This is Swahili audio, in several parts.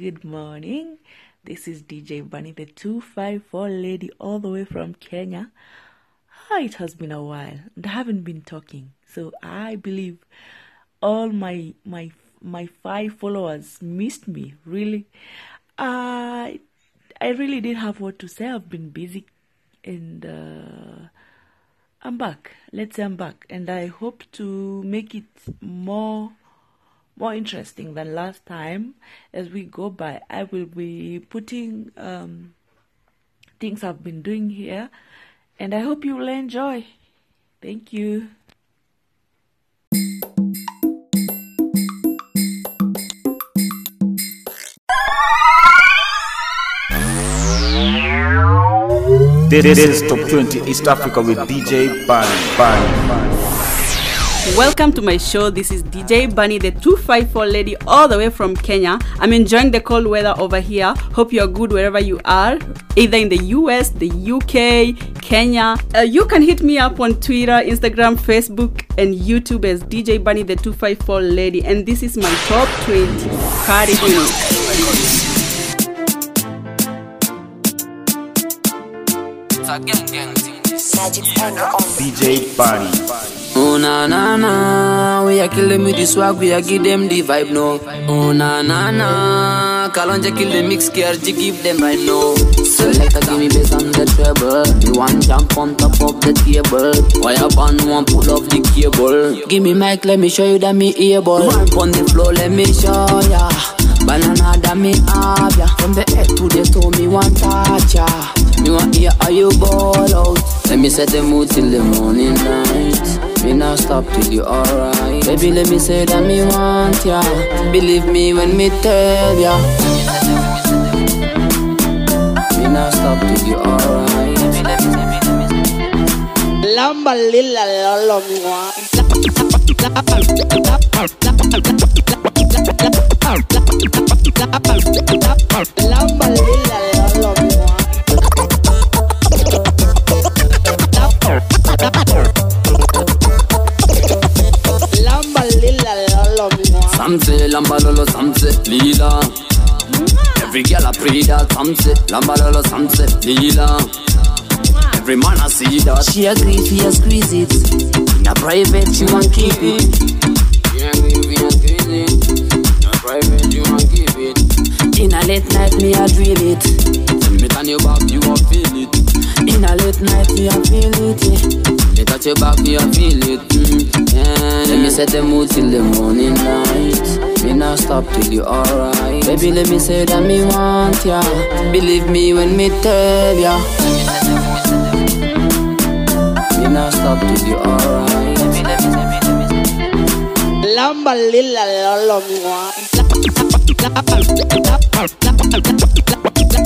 good morning. This is DJ Bunny, the 254 lady, all the way from Kenya. Ah, it has been a while and I haven't been talking. So I believe all my my my five followers missed me. Really, I I really did have what to say. I've been busy, and uh, I'm back. Let's say I'm back, and I hope to make it more more interesting than last time. As we go by, I will be putting um, things I've been doing here, and I hope you will enjoy. Thank you. This is Top 20 East Africa with DJ Bunny. Bunny. Welcome to my show. This is DJ Bunny, the 254 lady, all the way from Kenya. I'm enjoying the cold weather over here. Hope you're good wherever you are, either in the US, the UK, Kenya. Uh, you can hit me up on Twitter, Instagram, Facebook, and YouTube as DJ Bunny, the 254 lady. And this is my top 20. Cardi B. DJ Bunny. Oh na na na, we are killing with the swag, we are give them the vibe no. Oh na na na, Kalonja kill the mix, KRG give them right now. Selector give me bass on the treble, you want jump on top of the table. Why up on one pull off the cable? Give me mic, let me show you that me able. Ramp on the floor, let me show ya. Banana that me have ya. From the head to the toe, me want touch ya. Me want hear how you ball out. Let me set the mood till the morning light. Me not stop till you alright. Baby, let me say that me want ya. Believe me when me tell ya. Me not stop till you alright. Lamba lila lolo. Lamba lila mwa. Some say lamba lolo, some lila. Every girl a pray that some say lamba lolo, some lila. Every man I see that she agree if you squeeze it. In a private you want keep it. She you squeeze it. In a private you want keep it. In a late night me a drill it. Tell me turn your back you a feel it. In a late night me a feel it. Yeah. Me touch your back me a feel it. Mm. Yeah. Let me set the mood till the morning light. Me not stop till you alright. Baby let me say that me want ya. Believe me when me tell ya. Me not stop till you alright. Lamba lila lolo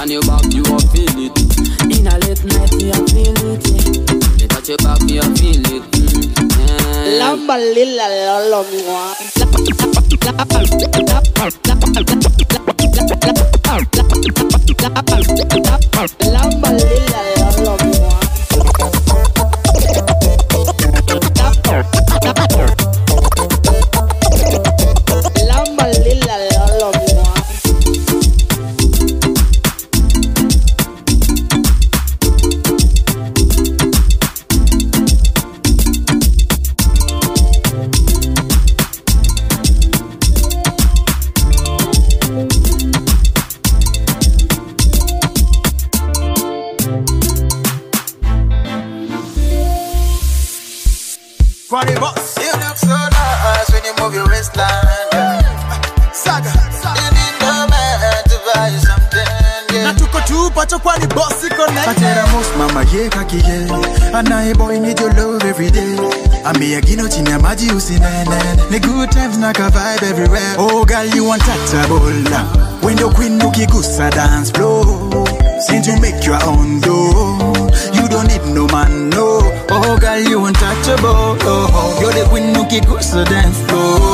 Turn your back, you a feel it. In a late night, me a feel it. Yeah. Touch your back, me a feel it. Mm. Lamba lila lolo mwa. Lamba lila chini ya maji usinene Ni good times na ka vibe everywhere. Oh girl you want bola When the queen ukigusa dance floor Since you make your own door. You don't need no man, no. Oh girl, you untouchable. Oh, You're the queen ukigusa dance floor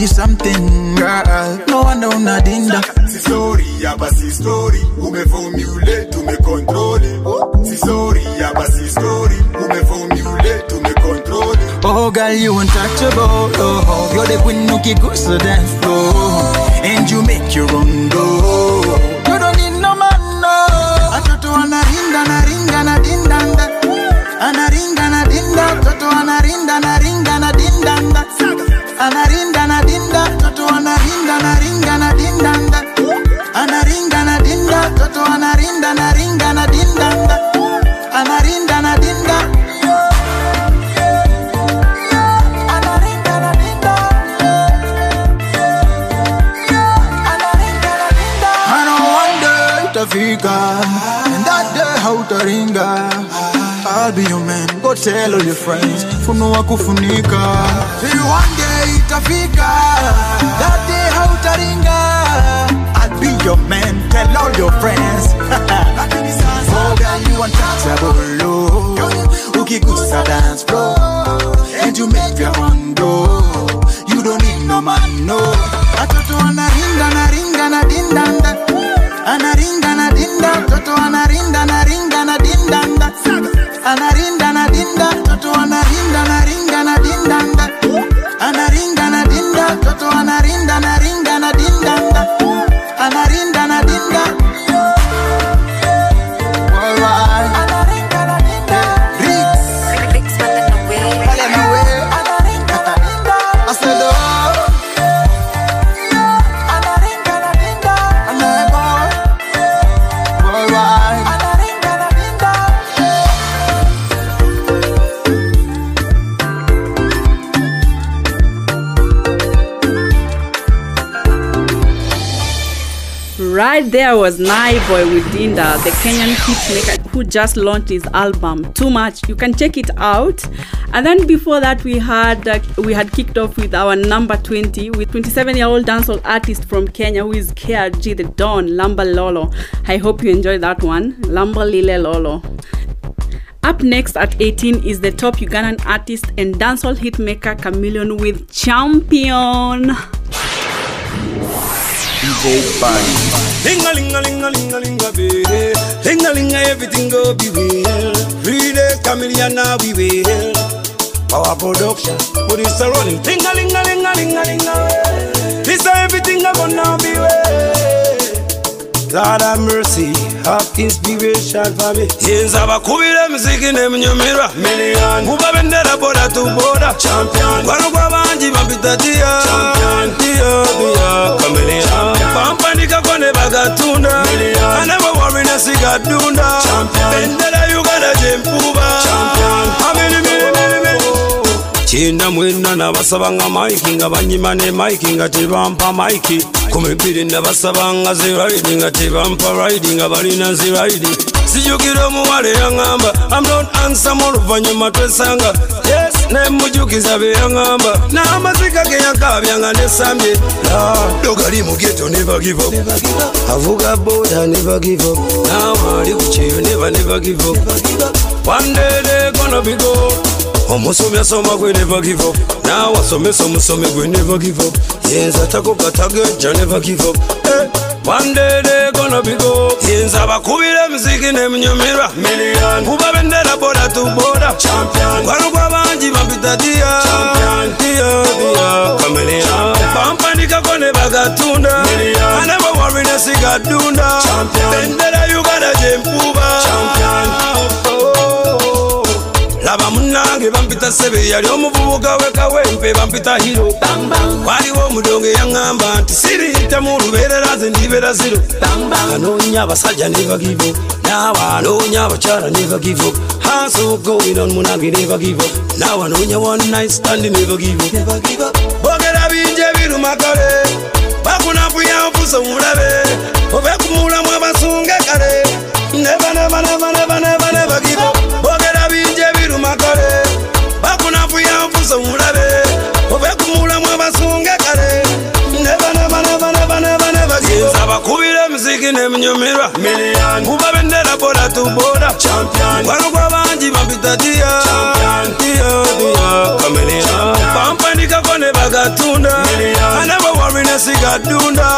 you something, girl. No one down a dinda. Si sorry, yaba si story, umevomule tumekontroli. Si sorry, yaba si story, me tumekontroli. Oh girl, you untouchable. Oh, oh. you're the queen who can go so dance. Kufunika was Nai Boy with Dinda, the Kenyan hitmaker who just launched his album. Too much. You can check it out. And then before that, we had uh, we had kicked off with our number 20 with 27-year-old dancehall artist from Kenya who is KRG the Don Lamba Lolo. I hope you enjoyed that one, Lamba Lile Lolo. Up next at 18 is the top Ugandan artist and dancehall hitmaker Chameleon with Champion. Bunny. Linga linga linga linga linga baby. Linga linga everything go be well. Free the chameleon now we will Power production Put it rolling Linga linga linga linga linga. This everything I gonna be well Have mercy, have inspiration for me. Yenza bakubira emiziki n'eminyumirwa million. Kuba bendera boda to boda champion. Kwano kwa bangi bampita dia champion. Dia dia chameleon. Bampanikako ne bagatunda million. Never worry nesiga dunda champion. Bendera Uganda gyempuba champion. Kyenda mwena nabasabanga maiki nga banyima ne maiki nga tebampa maiki kumi bbiri nabasaba nga ziraidi nga tebampa raidi nga balina ziraidi sijukira omuwala eyaŋŋamba amdon ansam oluvannyuma twesanga. Yes nemujukiza beyaŋŋamba n'amazika ge nesambye dogali mu geto neva give up. Avuga boda nebagivo give up. Nawe ali ku neva neva one omusomi asoma gwe neva give up. Naawe asomesa omusomi gwe neva give up. Yenza takogatageja neva give up. Eh, hey. wandede gonna be go yenza bakubira emiziki nemunyumirwa kuba bendera boda tu boda kwano kwabangi bambitadiya kameleya bampandikako ne bagatunda anebo warine sigadunda bendera uganda gyempuba laba munange bampita sebe yali omuvubuka wekawempe bampita hiro. Waliwo omudongo eyaŋŋamba nti siriyita mu lubeerera nze ndibeera ziro. Anoonya abasajja ne bagivo naawe anoonya abakyala ne bagivo. Hansogoiron munange ne bagivo naawe anoonya wannistandi ne bagivo. Boogera bingi ebirumakale bakunakuyawo puso mulabe ove kumuulamu abasunga kale nebanebanabanebanebane banyumirwa kuba bendera bora tubora kwano kwabanji bambita dia. Kameleon bampanikako ne bagatunda. Anabo warinesi gadunda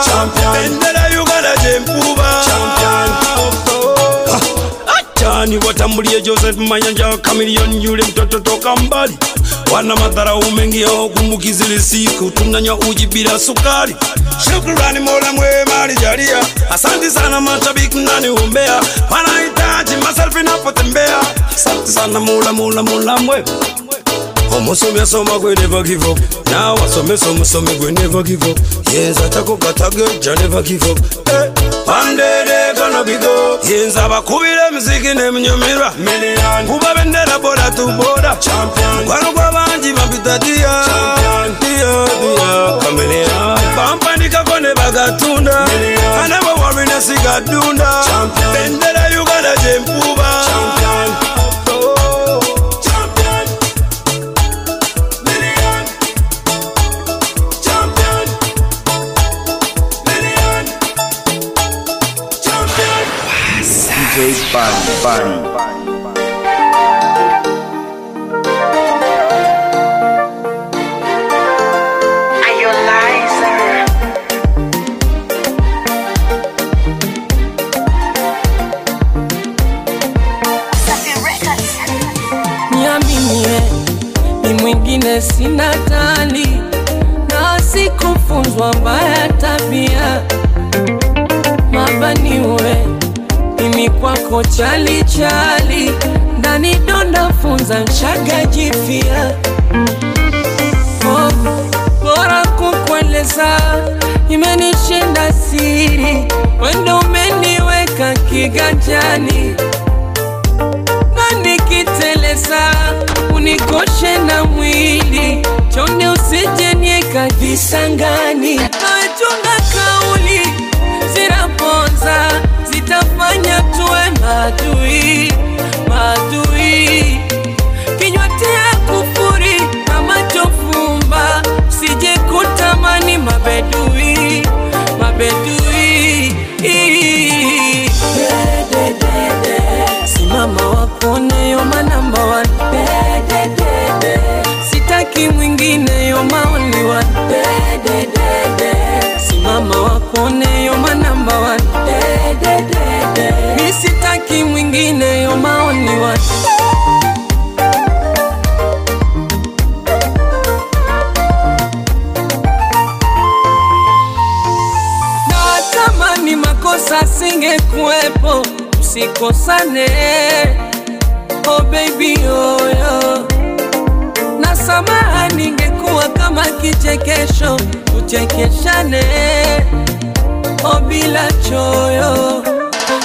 bendera uganda gyempuba chani watambulie joseph mayanja kamilioni yule mtoto toka mbali. Wana madhara kumbuki zile siku tunanywa uji bila sukari. Shukrani mola mwema alijalia. Asante sana mashabiki mnaniombea wanahitaji maselfi napotembea asante sana mola mola mola mwema omusomi asoma gwe never give up. Nawe asomesa omusomi gwe never give up. Yenza takokatageja never give up. Eh, one day they gonna be go yenza bakubira emiziki n'eminyumirwa kuba bendera boda tu boda kwano gw'abangi bampita diya diya diya kameleya bampandikako ne bagatunda anaba warine sigadunda bendera uganda gyempuba Bunny. niaminie ni mwingine sina tali na sikufunzwa mbaya tabia mabaniwe mimi kwako chali chali ndani donda funza nshaga jifia oh, bora kukueleza imenishinda siri wendo umeniweka kiganjani. Na nikiteleza unikoshe na mwili chonde usijenieka visangani nawechunga kauli zitafanya tuwe madui madui kinywa tia kufuri na macho fumba sije kutamani mabedui mabedui. Simama wakone yoma namba one. Sitaki mwingine one. Simama wakone singekuwepo o oh baby oyo na samaha ningekuwa kama kichekesho. Tuchekeshane. Oh bila choyo.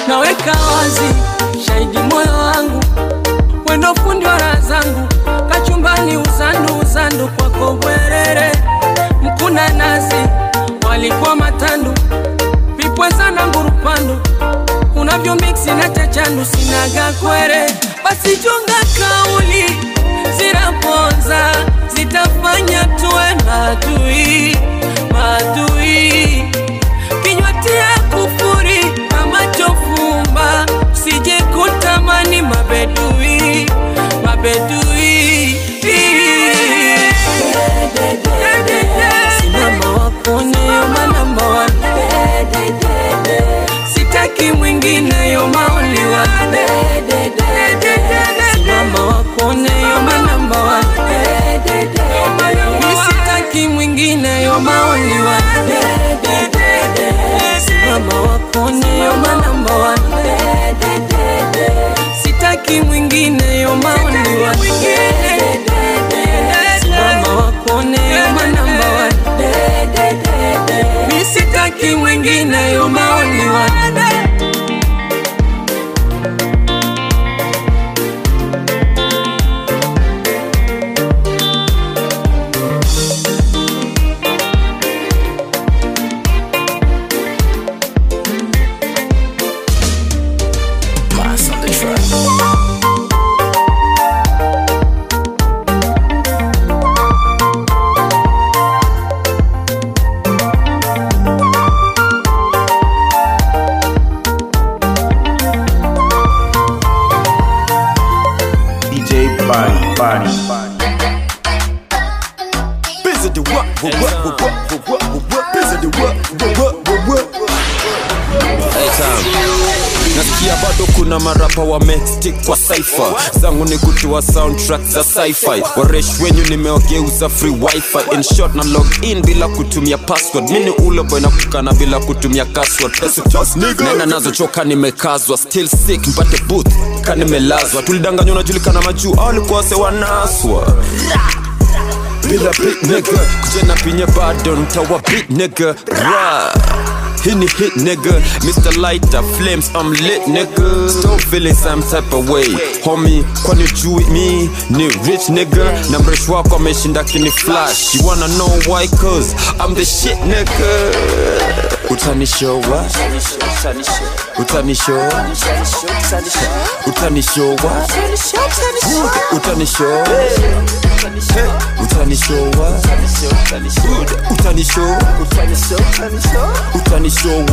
Naweka wazi shahidi moyo wangu. Wendo fundi wa raha zangu. Kachumbani uzandu uzandu kwako bwerere. Mkuna nazi walikuwa matandu. Vipweza na ngurupandu unavyo miksi na chachandu sinaga kwere basi chunga kauli zinaponza zitafanya tuwe madui madui kinywa tia kufuri na macho fumba mabedui mabedui wengineyo mauliwa simama wakuoneyo sitaki mwingineyo mauliwa wamestick kwa cypher. Zangu ni kutoa soundtrack za sci-fi. Waresh wenyu nimewageuza free wifi. In short na log in bila kutumia password. Mini ule boy na kukana bila kutumia password nena nazo choka nimekazwa. Still sick mpate booth kanimelazwa tulidanganywa unajulikana majuu au walikuwa wase wanaswa. Bila big nigga. Kujena pinye bado ntawa big nigga. Ra ni hit nigga. Mr. Lighter Flames I'm lit nigga. Still feeling some type of way. Homie kwani with me? ni rich nigga. Na mresh wako ameshinda kini flash. You wanna know why? Cause I'm the shit nigga. Utanishow what? utanishoa utanishoa utanishoa utanishoa utanishoa utanishoa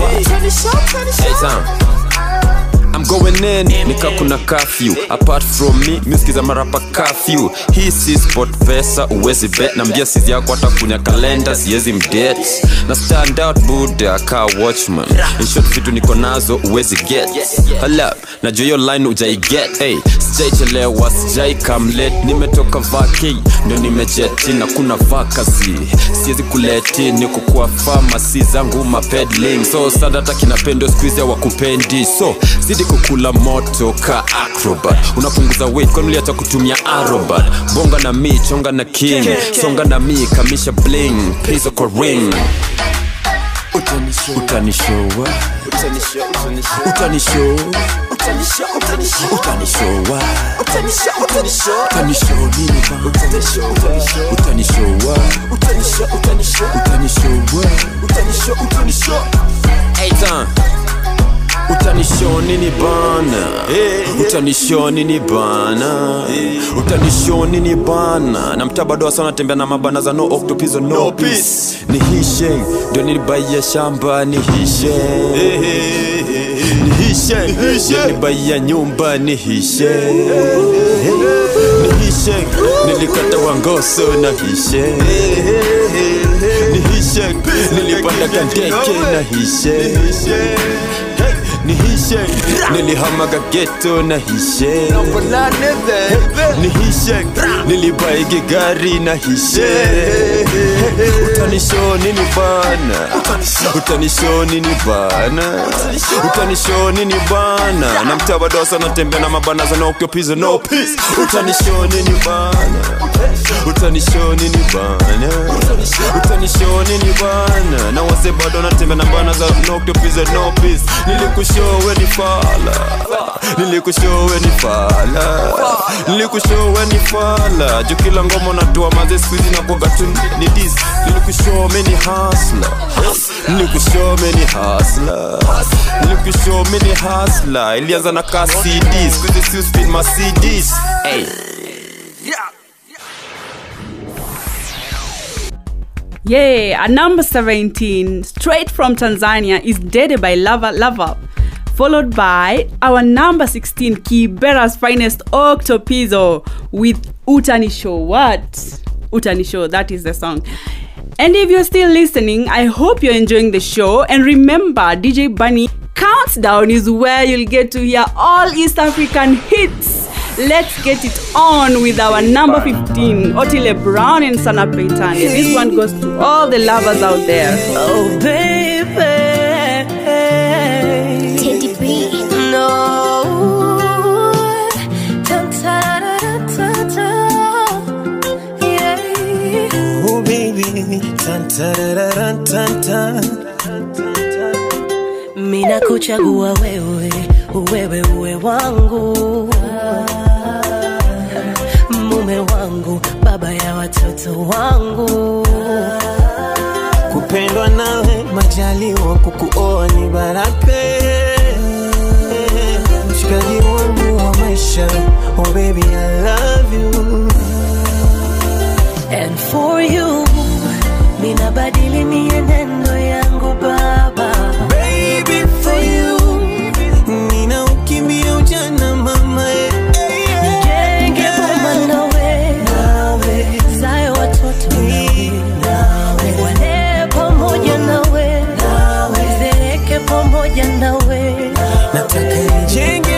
I'm going in nika kuna curfew. Apart from me misikiza marapa curfew. Hii si sport pesa uwezi bet. Na mbia sizi yako hata kunya kalenda siwezi mdet na stand out buda ka watchman. In short vitu niko nazo uwezi get. Hala najua hiyo line ujai get hey, sijaichelewa sijai kamlet nimetoka vaki ndo nimejeti na kuna vakasi siwezi kuleti niko kwa famasi zangu mapedling so sadata kinapendo skuizi wakupendi so zidi kukula moto ka acrobat. Unapunguza weight kwani uliacha kutumia arobat bonga na mi chonga na king. Songa na mi kamisha bling. Pizo kwa ring utanishowa utanishowa utanishowa utanishowa utanishow nini bana. Utanishow nini bana. Utanishow nini bana. Na mtaa bado wasa natembea na mabana za no octopizo no peace. ni hishe ndio nilibaia shamba ni hishe ni ndio nilibaia nyumba ni hishe ni hishe nilikata wangoso na hishe ni hishe nilipanda kandeke na nihishe. Nilihamaga geto nahishe. Nihishe. Nilibaiga gari nahishe hishe utanisho nini bana utanisho nini bana utanisho nini bana na mtaa bado sana na mabana za no peace. Utanisho nini bana utanisho nini bana utanisho nini bana na wase bado natembea na bana za no peace nilikushowe ni fala. Nilikushowe ni fala. Nilikushowe ni fala. Juu kila ngoma unatoa maze skuizi na kuaga tu ni dis Look at so many hustler. Look at so many hustler. Look at so many hustler. Ilianza na ka CDs, cause they still spin my CDs. Hey. Yeah, at number 17, straight from Tanzania, is Dede by Lava Lava, followed by our number 16, Kibera's finest Octopizo with Utani Show. What? Utani Show, that is the song. And if you're still listening, I hope you're enjoying the show. And remember, DJ Bunny Countdown is where you'll get to hear all East African hits. Let's get it on with our number 15, Otile Brown and Sana Peitani. This one goes to all the lovers out there. Oh, baby. Mina kuchagua wewe, wewe uwe wangu, mume wangu, baba ya watoto wangu. Kupendwa nawe, majaliwa kukuoa ni baraka. Mshikaji wangu wa maisha, oh baby I love you. And for you ninabadili mienendo yangu baba. Baby for you nina ukimbia ujana mama eh, eh, eh. nijenge baba nawe nawe. Zae watoto nawe. Wale pamoja nawe. Nawe. Zereke pamoja nawe. Nataka nijenge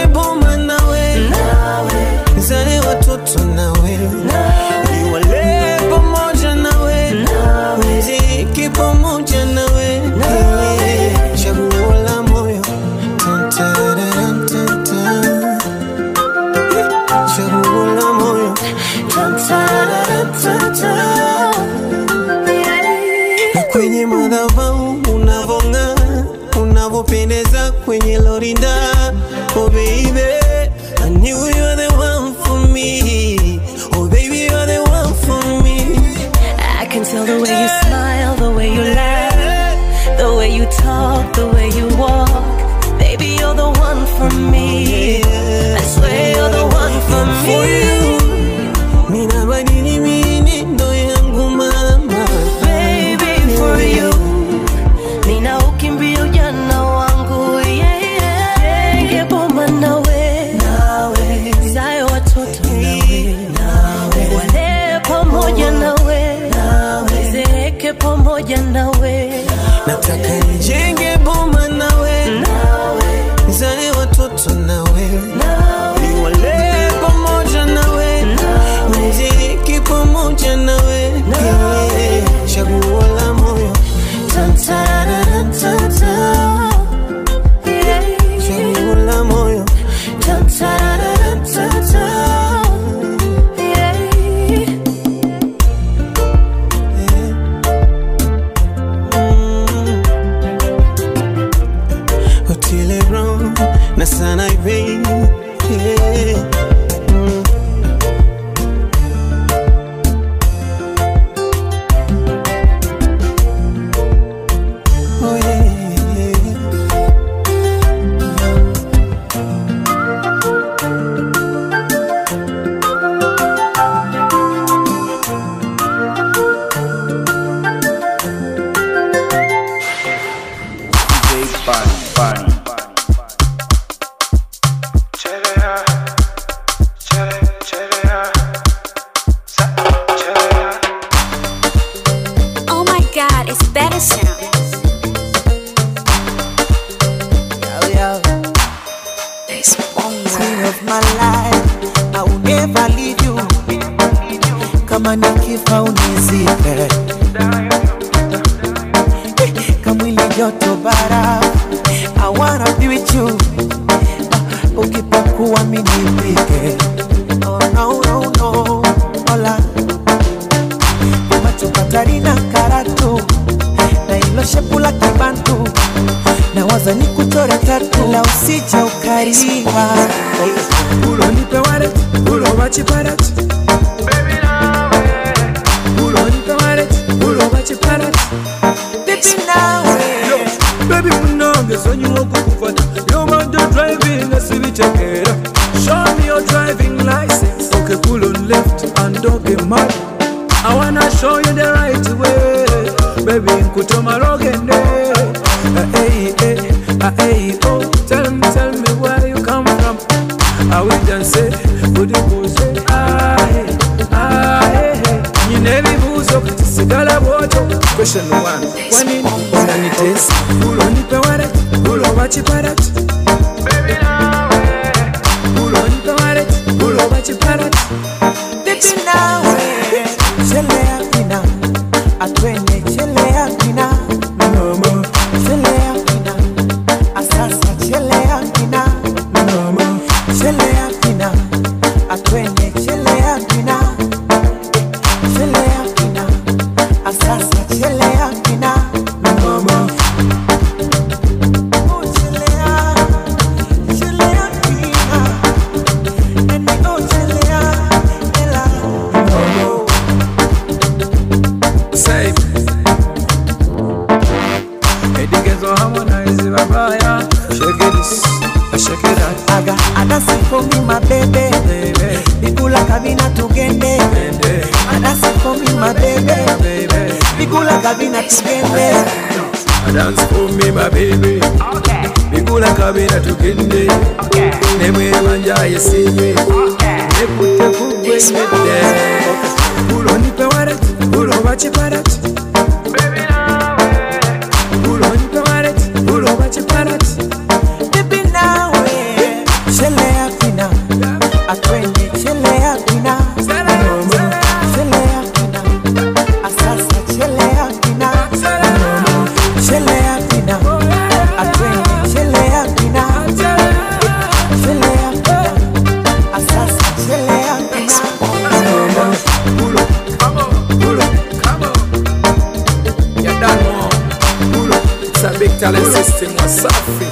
talent system. Wasafi.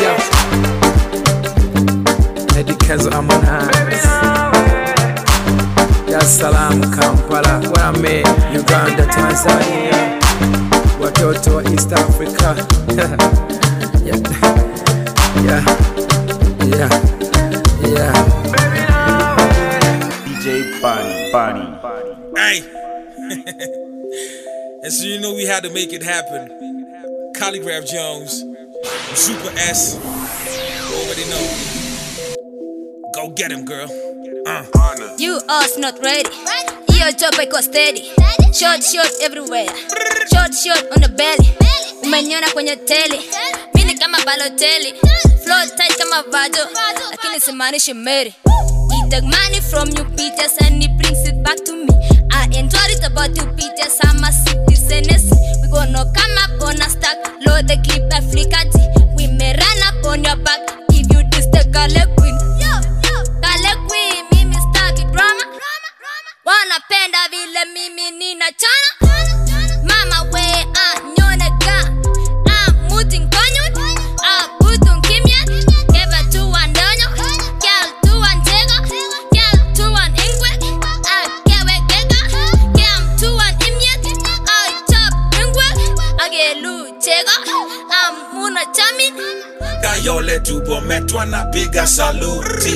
Yeah. Eddie Kenzo Harmonize. Dar es Salaam, Kampala, where I'm at, Uganda, Tanzania, watoto wa East Africa. yeah. Yeah. Yeah. Yeah. DJ Bunny, Bunny. Hey. and so you know we had to make it happen. Calligraph Jones, Super S. Already know. Go get him, girl. Uh. You us not ready. Your job iko steady. Short short everywhere. Short short on the belly. Umeniona kwenye tele. Mimi kama Balotelli. Flow tight kama Vado. Lakini simaanishi Mary. He take money from you Peters and he brings it back to me. I enjoy it about you Peters. I'm a citizen. We gonna come up on a stack. Load the clip Africa T. We may run up on your back. if you diss the Gale Queen. Gale Queen, mimi staki drama. Wanapenda vile mimi nina chana. Mama we Kayole tupo metwa na piga saluti.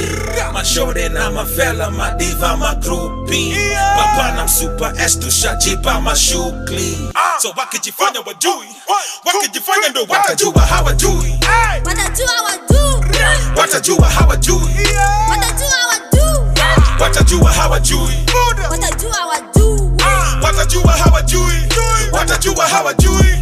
Mashore na mafela madiva magrupi. Papa na msupa s tushajipa mashukli so wakijifanya wajui. wakijifanya ndo watajua. hawajui. Watajua hawajui. Watajua hawajui. Watajua hawajui. Watajua hawajui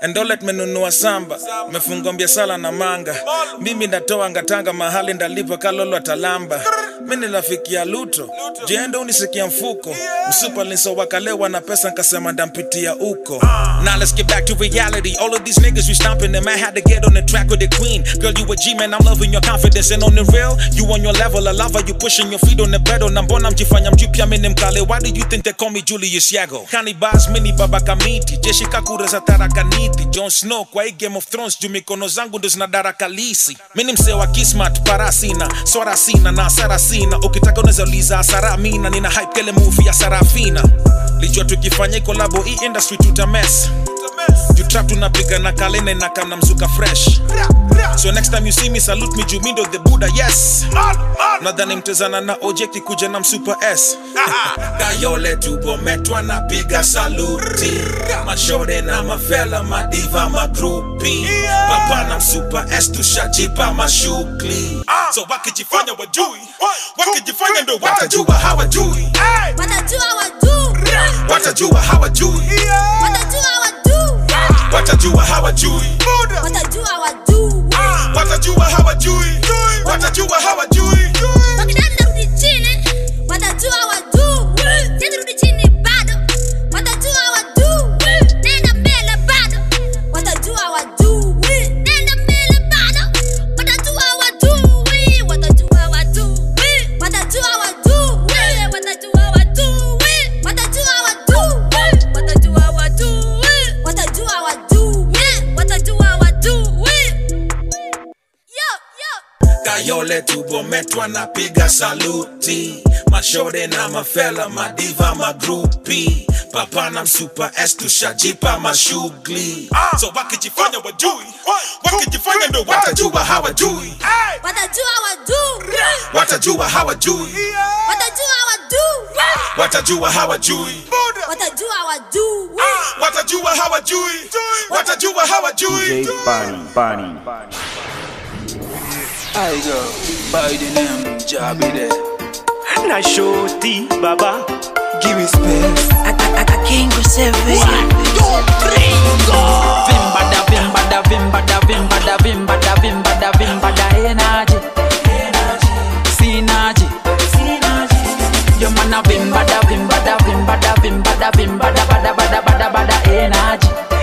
hey. And don't let me nunua samba mefunga biasala na manga mimi natoa ngatanga mahali ndalipa kalolwa talamba mi lafikia luto jendo unisikia mfuko msupa linsowakalewa na pesa nkasema ndampitia uko Now let's get back to reality. All of these niggas we stomping them. I had to get on the track with the queen. Girl, you a G man. I'm loving your confidence and on the real, you on your level. I love how you pushing your feet on the pedal. Nambona mjifanya mjipya mimi mkale. Why do you think they call me Julius Yago? Kani bas mini baba kamiti. Jeshi kakura za tarakaniti. Jon Snow kwa hii Game of Thrones. Juu mikono zangu ndo zinadara kalisi. ni msee wa kismat parasina. Swara sina na sarasina. Ukitaka unaweza uliza hasara. Nina hype kele movie ya Sarafina. Lijua tukifanya kolabo hii industry tutames jutrap tunapiga na kalenda inakam na mzuka fresh. So next time you see me salute me jumindo the buddha yes. Nadhani mtezana na ojekti kuja na msupa s. Kayole tubometwa napiga saluti. Mashore na mafela madiva magrupi. Papa na msupa s tushajipa mashukli. So wakijifanya wajui wakijifanya ndo watajua hawajui. Watajua wajuu. Watajua hawajui. Watajua hawajui. Watajua hawajui. Watajua hawajui. Watajua hawajui kayole tubometwa na piga saluti. Mashore na mafela madiva magrupi. Papa na msupa s tushajipa mashughuli. So wakijifanya wajui wakijifanya ndo watajua hawajui. Watajua wadu watajua hawajui. Watajua hawajui. Watajua hawajui. Watajua hawajui. DJ Bunny, Bunny. I go by the name Jabi there. Nah show T, Baba, give me space. I, I, I can't go seven. One, two, three, go. Vimba da, vimba da, vimba da, vimba da, vimba da, vimba da, vimba da, energy. Energy. Synergy. Synergy. Your man a vimba da, vimba da, vimba da, vimba da, vimba da, bada, bada, bada, bada, energy.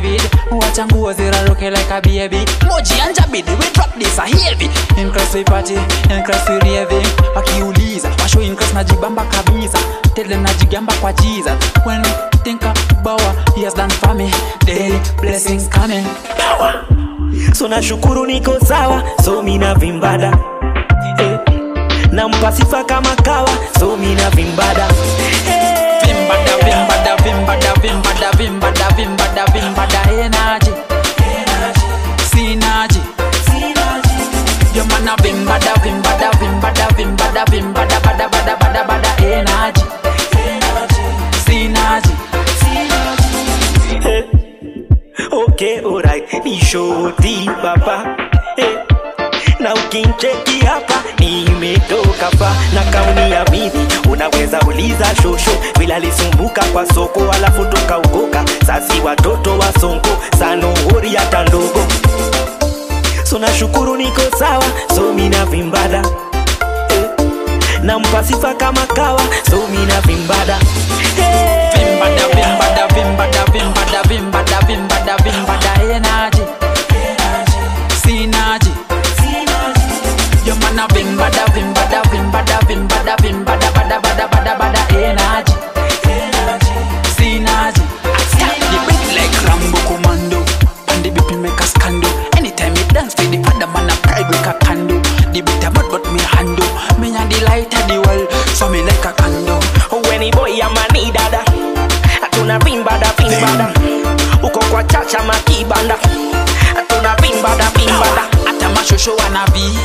David Wacha nguo ziraruke like a baby. Moji anja bidi we drop this a heavy. In class we party, in class we raving Wakiuliza, washo in class najibamba kabisa Tele najigamba kwa Jesus When we think about what he has done for me Daily blessings coming. Power. So nashukuru niko sawa, so mina vimbada. Eh. Nampa sifa kama kawa, so mina vimbada. Eh. Vim bada vim bada vim bada vim bada energy Synergy Your man a vim bada vim bada vim bada vim bada vim bada bada bada bada bada energy Synergy eh, Okay alright, ni shorty papa eh. Na ukincheki hapa nimetoka fa na kauni ya mimi unaweza uliza shosho bila lisumbuka kwa soko alafu tukaokoka sasi watoto wa sonko sanohori hata ndogo sona shukuru niko sawa so mina vimbada eh. nampa kama kawa so mina vimbada eh. Vimbada, vimbada, vimbada, vimbada, vimbada, vimbada, vimbada, Your man a vimbada, vimbada, vimbada, vimbada, vimbada, bada, bada, bada, bada, energy Synergy The beat like Rambo Commando. And the beat make a scandal Anytime you dance with the other man a pride like a candle. The beat a but me handle. Me and the light of the world So me like a candle. When he boy ama ni dada Hatuna vimbada vimbada Uko kwa chacha makibanda Hatuna vimbada vimbada hata mashosho wanavi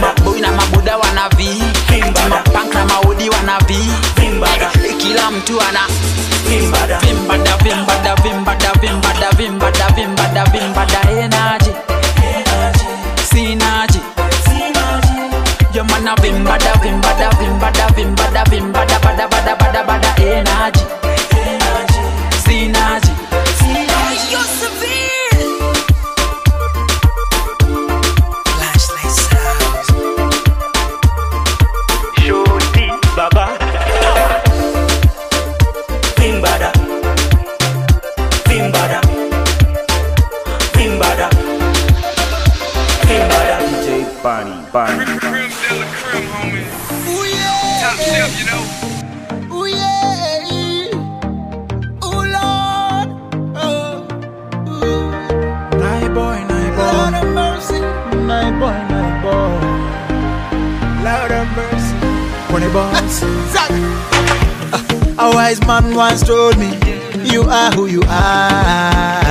maboi na mabuda wanavi mapank na maudi wanavi kila mtu ana vimbada vimbada vimbada vimbada vimbada vimbada vimbada vimbada energy synergy your man a vimbada vimbada vimbada vimbada vimbada bada bada bada bada energy A wise man once told me, you are who you are.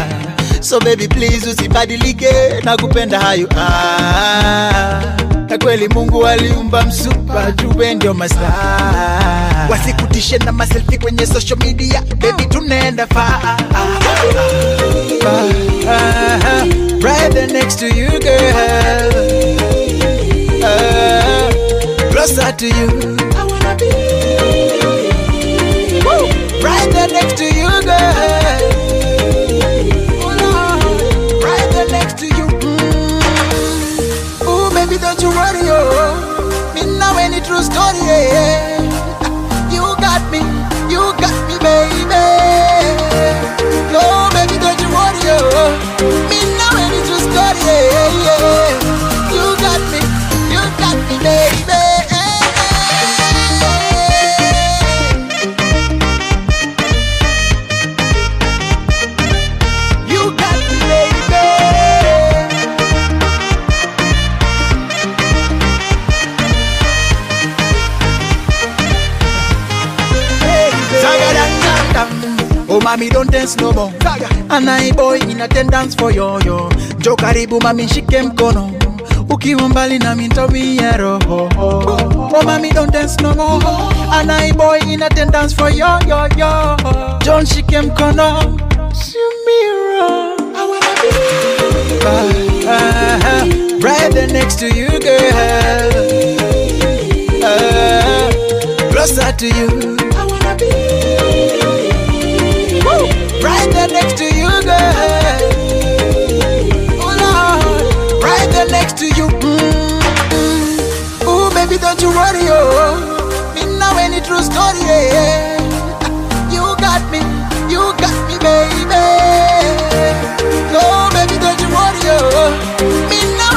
So baby please usibadilike, nakupenda how you are. Na kweli Mungu aliumba msupa, jue ndio mastaa. Wasikutishe na maselfie kwenye social media, baby tunaenda far. ah, Right there next to you girl. Ah, closer to you. I wanna be. Right there next to you, girl. Oh, Right there next to you. Mm. Ooh, baby, don't you worry, oh. Me know any true story, yeah. You got me, you got me, baby. No, baby, don't you worry, oh. Me dance no more And I boy in attendance for yo yo Jo karibu mami shike mkono Ukiwa mbali na mintomie roho. Oh mami don't dance no more. And I boy in attendance for yo. Yo yo John shike mkono I wanna be uh, uh, Right there next to you girl. Uh, Closer to you Right there next to you, girl. Oh Lord, right there next to you. Mm-mm. Oh baby, don't you worry, oh. Me know any true story, yeah. You got me, you got me, baby. No, baby, don't you worry, oh. Me know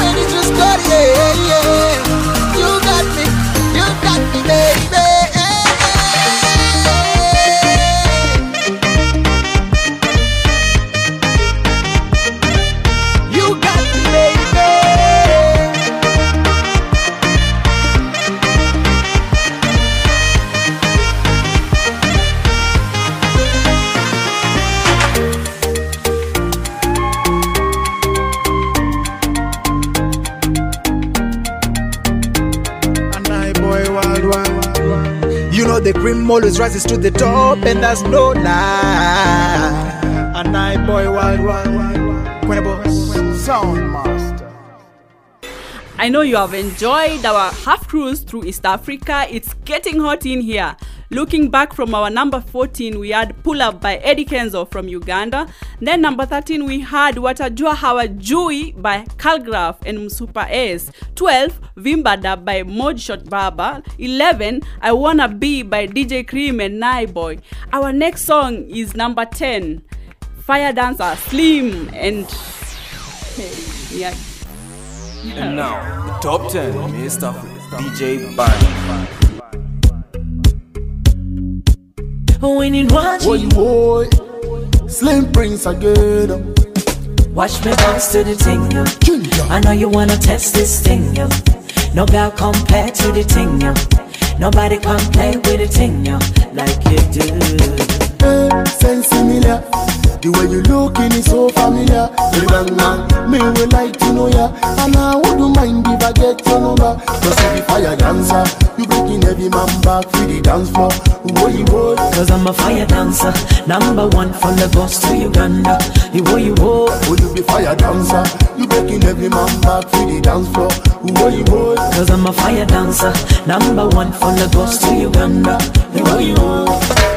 the cream always rises to the top, and that's no lie. And I boy wild wild wild. When boss sound master. I know you have enjoyed our half cruise through East Africa. It's getting hot in here. Looking back from our number 14, we had Pull Up by Eddie Kenzo from Uganda. Then number 13, we had Watajua Hawajui by Calgraph and Msupa S. 12, Vimbada by Modshot Baba. 11, I Wanna Be by DJ Cream and Boy. Our next song is number 10, Fire Dancer Slim and yeah. And now, top 10 in East Africa. DJ Bani. When you watch Boy, boy, Slim Prince again. Watch me bounce to the thing, yo. I know you wanna test this thing, yo. No girl compare to the thing, yo. Nobody can play with the thing, yo, like you do. Hey, sense similar. The way you looking is so familiar. The bang man, me will like to know ya. And I wouldn't mind if I get your number. Cause you be fire dancer. You breaking every man back for the dance floor. Boy, you boy. Cause I'm a fire dancer, number one from Lagos to Uganda. You wo you wo, Oh, you be fire dancer. You breaking every man back for the dance floor. Boy, you boy. Cause I'm a fire dancer, number one from Lagos to Uganda. You wo you.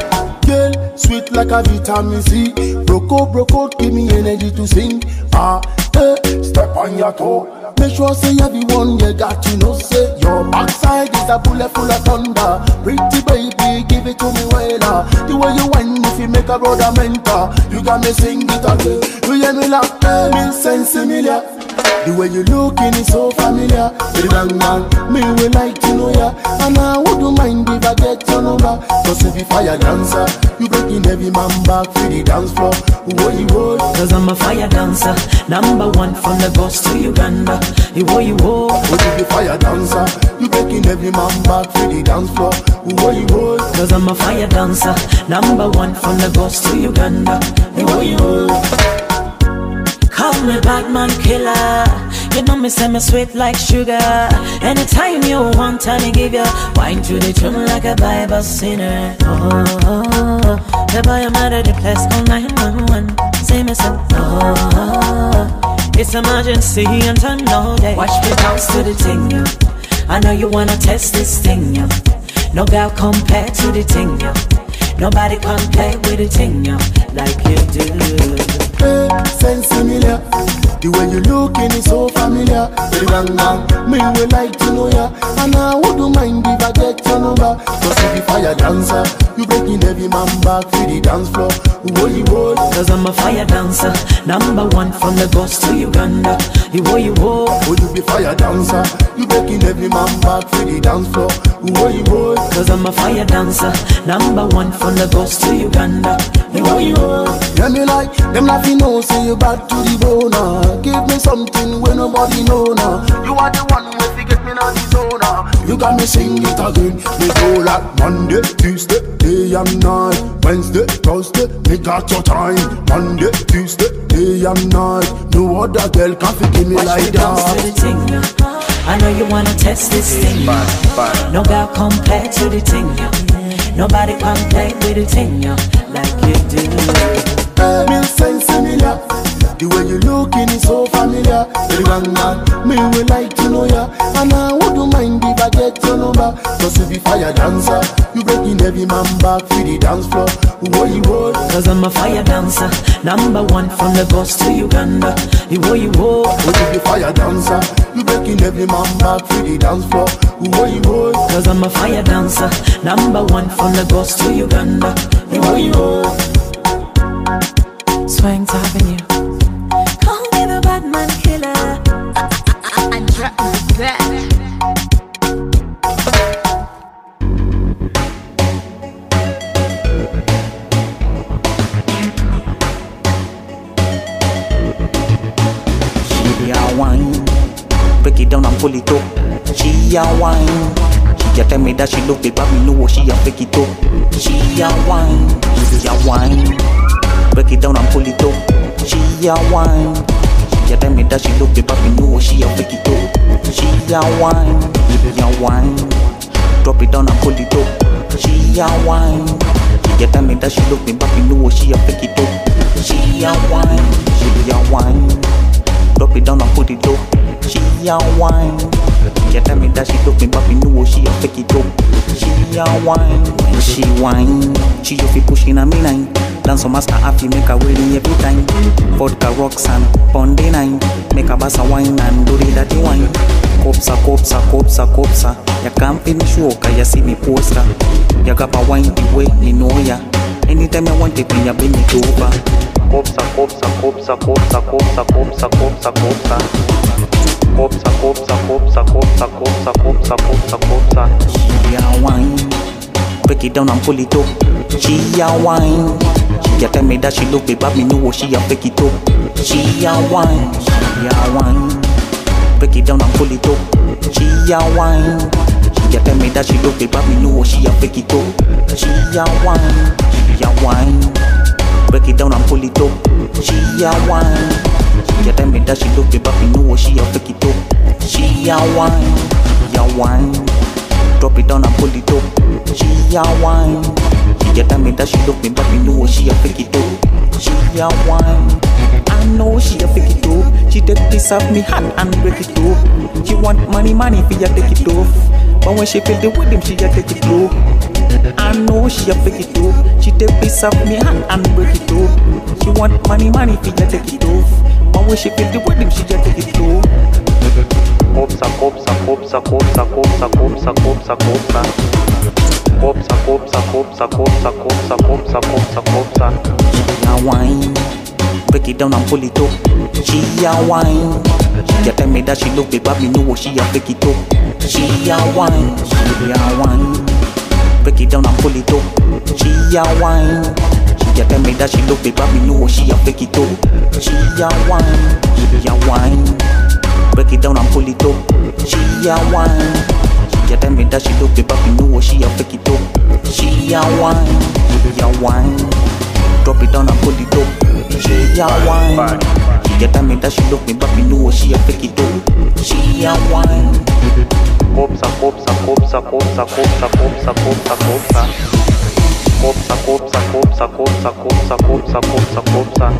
Girl, sweet like a vitamin C. Broco, broco, give me energy to sing. Ah, eh, step on your toe. Make sure say everyone you got to know say your backside is a bullet full of thunder. Pretty baby, give it to me well. The way you whine, if you make a brother mentor, you got me sing it again. You hear me laugh, me sense familiar. The way you looking is so familiar. The bang man, me will like to know ya. And I wouldn't mind if I get your number. Cause if you fire dancer, you breaking every man back for the dance floor. What you would? Cause I'm a fire dancer, number one from Lagos to Uganda. You wo you wo. What if you fire dancer? You breaking every man back for the dance floor. You would? Cause I'm a fire dancer, number one from Lagos to Uganda. You wo you wo. Call me Batman killer. You know me say me sweet like sugar. Anytime you want, I me give you wine to the tune like a Bible sinner. Oh, oh, oh. the boy I'm out of the place, call 911. Say me so, oh, oh, oh. It's emergency and time no day. Watch me bounce to the thing, yo. I know you wanna test this thing, yo. No girl compare to the thing, yo. Nobody play with the thing, yo, like you do. Similar. The way you looking is so familiar. Man, me will like to know ya. And I wouldn't mind if I get your number. Cause if you fire dancer, you breaking every man back for the dance floor. You would? Cause I'm a fire dancer, number one from Lagos to Uganda. You wo you wo. Oh, you be fire dancer. You breaking every man back for the dance floor. You would? Cause I'm a fire dancer, number one from Lagos to Uganda. You wo you wo. Yeah, me like them nothing know say you back to the bone. Give me something where nobody know now. You are the one who fi get me now the zone. ah. You got got me sing it again. Me go like Monday, Tuesday, day and night. Wednesday, Thursday, me got your time. Monday, Tuesday, day and night. No other girl can fit give me Watch like me bounce to that. thing. I know you wanna test this thing. yeah. No girl compare to the thing, yeah. Nobody compare with the thing, yeah, like you do. Hey, me sense similar. The way you looking is so familiar. Baby, man, man, me will like to know ya. And I wouldn't mind if I get your number. Cause you be fire dancer. You breaking every man back for the dance floor. What you want? Cause I'm a fire dancer, number one from Lagos to Uganda. The way you walk, What you be fire dancer? You breaking every man back for the dance floor. What you want? Cause I'm a fire dancer, number one from Lagos to Uganda. The way you walk. Swanks Avenue. Call me the bad man killer. I'm dropping the back. She a wine, break it down and pull it up. She a wine, she a tell me that she love it, but me know she a fake it up. She a wine, she a wine, break it down and pull it up. She a wine, a tell me that she love it, but me know she a fake it up. She a wine, a wine, drop it down and pull it up. She a wine, a tell me that she love me, but me know she a it up. She a wine, she a wine. Drop it down and put it up. She a wine. She tell me that she love me, but me know she a fake it up. She a wine. When she wine, she just be pushing on me nine. Dance master happy, make a wedding every time. Vodka rocks and Pondy nine. Make a bass a wine and do the dirty wine. Kopsa, kopsa, kopsa, kopsa. Ya can't finish work, ya see me poster. Ya got a wine the way me know ya. Anytime I want it, me ya bring it over. Kopsa, kopsa, kopsa, kopsa, kopsa, kopsa, kopsa, kopsa. Kopsa, kopsa, kopsa, kopsa, kopsa, kopsa, kopsa, kopsa. She a wine, break it down and pull it up. She a wine, a tell me that she love me, but me know she a fake it up. She a wine, she a wine, break it down and pull it up. She a wine, a tell me that she love me, but me know she a fake it up. She a wine, she a wine. Break it down and pull it up. She a wine. A tell me that she love me, but me know she a fake it up. She a wine. She a wine. Drop it down and pull it up. She a wine. A tell me that she love me, but me know she a fake it up. She a wine. I know she a fake it up. She take piece of me hand and break it up. She want money, money for ya take it off. But when she feel the rhythm, she a take it low. I know she a fake it off. She take piece of me hand and break it off. She want money, money for ya take it off. When she feel the rhythm, she just take it low. Kopsa, kopsa, kopsa, kopsa, kopsa, kopsa, kopsa, kopsa. Kopsa, kopsa, kopsa, kopsa, kopsa, kopsa, kopsa, kopsa. A wine, break it down and pull it up. She a wine. A tell me that she love me, but me know she a fake it up. She a wine, she a wine. Break it down and pull it up. She a wine. She tell me that she love me, but me know she a fake it up. She a wine, she a wine. Break it down and pull it up. She a wine. She tell me that she love me, but me know she a fake it up. She a wine, she a wine. Drop it down and pull it up. She a wine. She tell me that she love me, but me know she a fake it up. She a wine. Kopsa, kopsa, kopsa, kopsa, kopsa, kopsa, kopsa, kopsa. Копса, копса, копса, копса, копса, копса, копса, копса.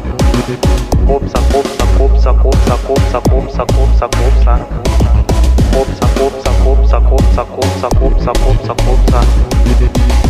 Копса, копса, копса, копса, копса, копса, копса, копса. Копса, копса, копса, копса, копса, копса, копса, копса.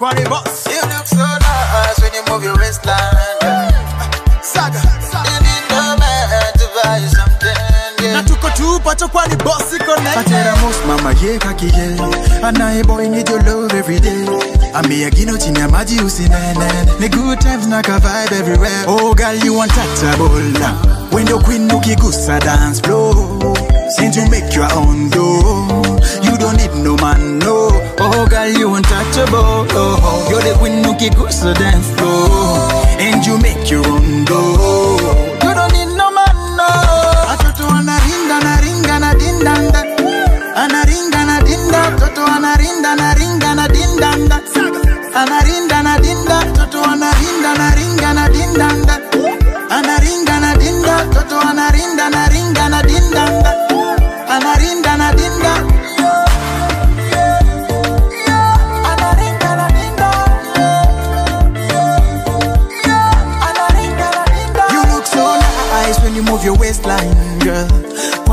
Quality boss, you look so nice when you move your waistline. yeah. Saga, you need no man to buy you something. Yeah. na tuko tupacho kwani bosi connect Patera most mama ye kaki ye and I boy need your love every day Amiagino chini ya maji usinene Ni good times na ka vibe everywhere Oh girl you untouchable When the queen ukigusa dance floor Since you make your own dough You don't need no man no. Oh girl you untouchable. Oh, You're the queen ukigusa dance floor. And you make your own dough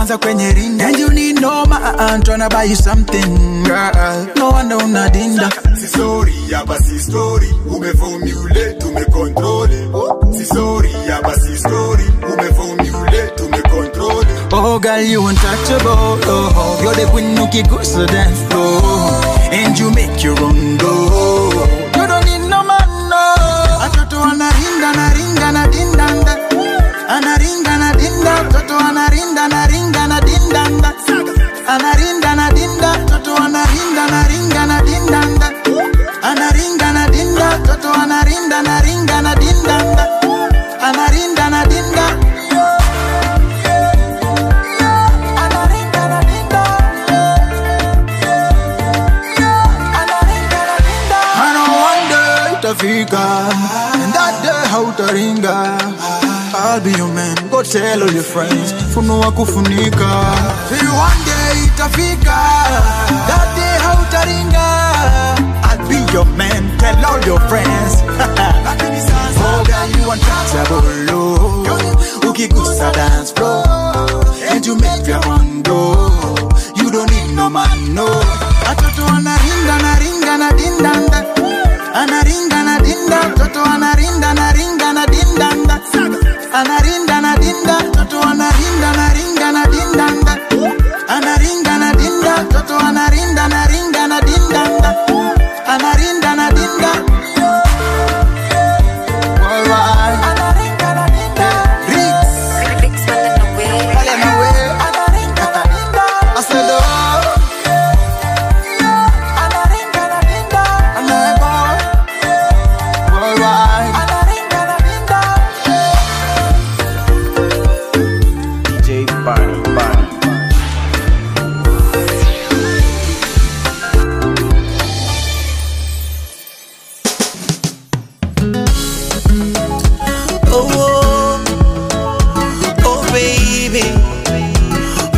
Kwanza kwenye ring and you need no man tryna buy you something, girl. No wonder unadinda. Si sorry, hapa si story, umeformulate, umecontrole. Si sorry, hapa si story, umeformulate, umecontrole. Oh girl, you untouchable. Oh, you're the queen ukigusa dance floor, and you make your own go You don't need no man, no. Atoto anaringa María. Tell all your friends Funua kufunika. One day itafika That day hautaringa. I'll be your man, tell all your friends. Girl you untouchable oh. Ukigusa dance floor And you make your own You don't need no man, no. Atoto anaringa na ringa na dindanda Anaringa na dinda Toto anarinda na ringa na dindanda Anarinda baby,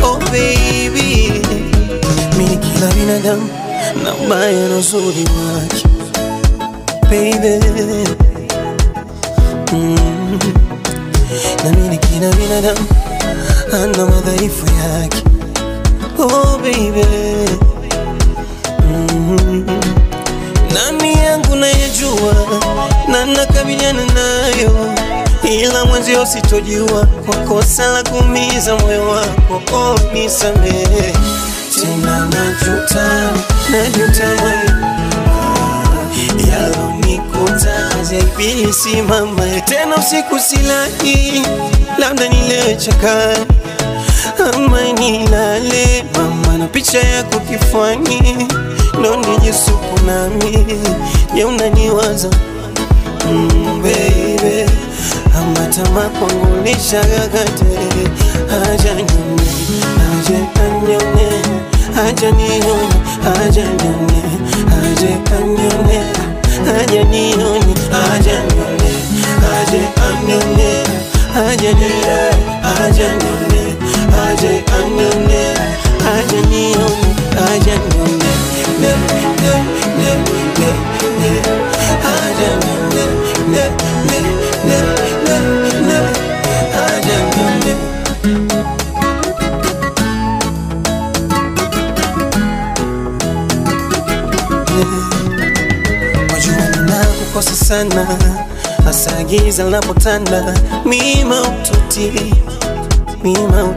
oh baby, mimi kila binadamu na ubaya na uzuri wake. Baby, mm. na mimi kila binadamu ana madhaifu yake. Oh baby, mm. nani yangu nayejua na nakabiliana nayo ila mwenzio sitojua kwa kosa la kumiza moyo wako oh, nisamehe tena najuta najuta yalonikuta zaibili simama tena usiku silali labda nilewe chakani ama nilale mama na picha yako kifani ndo nijisuku nami je unaniwaza? Mm, baby amatama kwangu lishagagate aja nyone aje anyone aja nione aja nyone. Aje anyone aja nione aja nyone aje anyone aja nione aja nyone. Aje anyone aja nione aja nyone. Ne ne ne ne sana hasa giza linapotanda. Mima ututi mima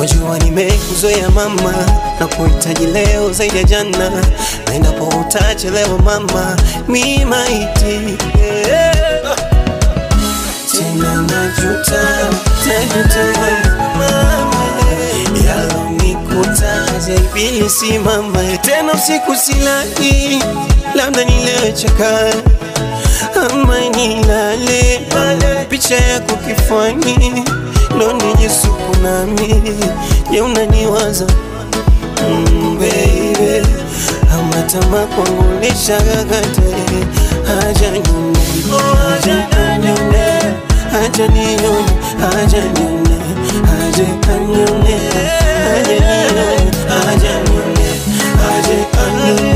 Wajua nimekuzoea mama na kuhitaji leo zaidi ya jana, na endapo utachelewa mama, mi maiti yeah. Tena najuta, najuta mama. Yalonikuta ibilisi mama, tena usiku silali, labda nilecheka ama nilale, picha yako kifuani. Ndo nijisuku nami, je unaniwaza? Mm, baby. Ama tamaa kwangu lishagagate haja nyone haja nyone haja nione. Haja nyone haja anyone haja nione. Haja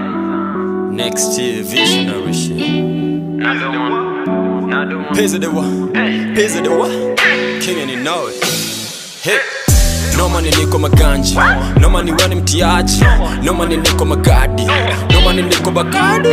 Next year, visionary shit. Another one. Another one. Pizza the one. Pizza the one. King and you know it. Hey. noma niko maganji noma ni wani mtiaji noma ni niko magadi noma ni niko bakadi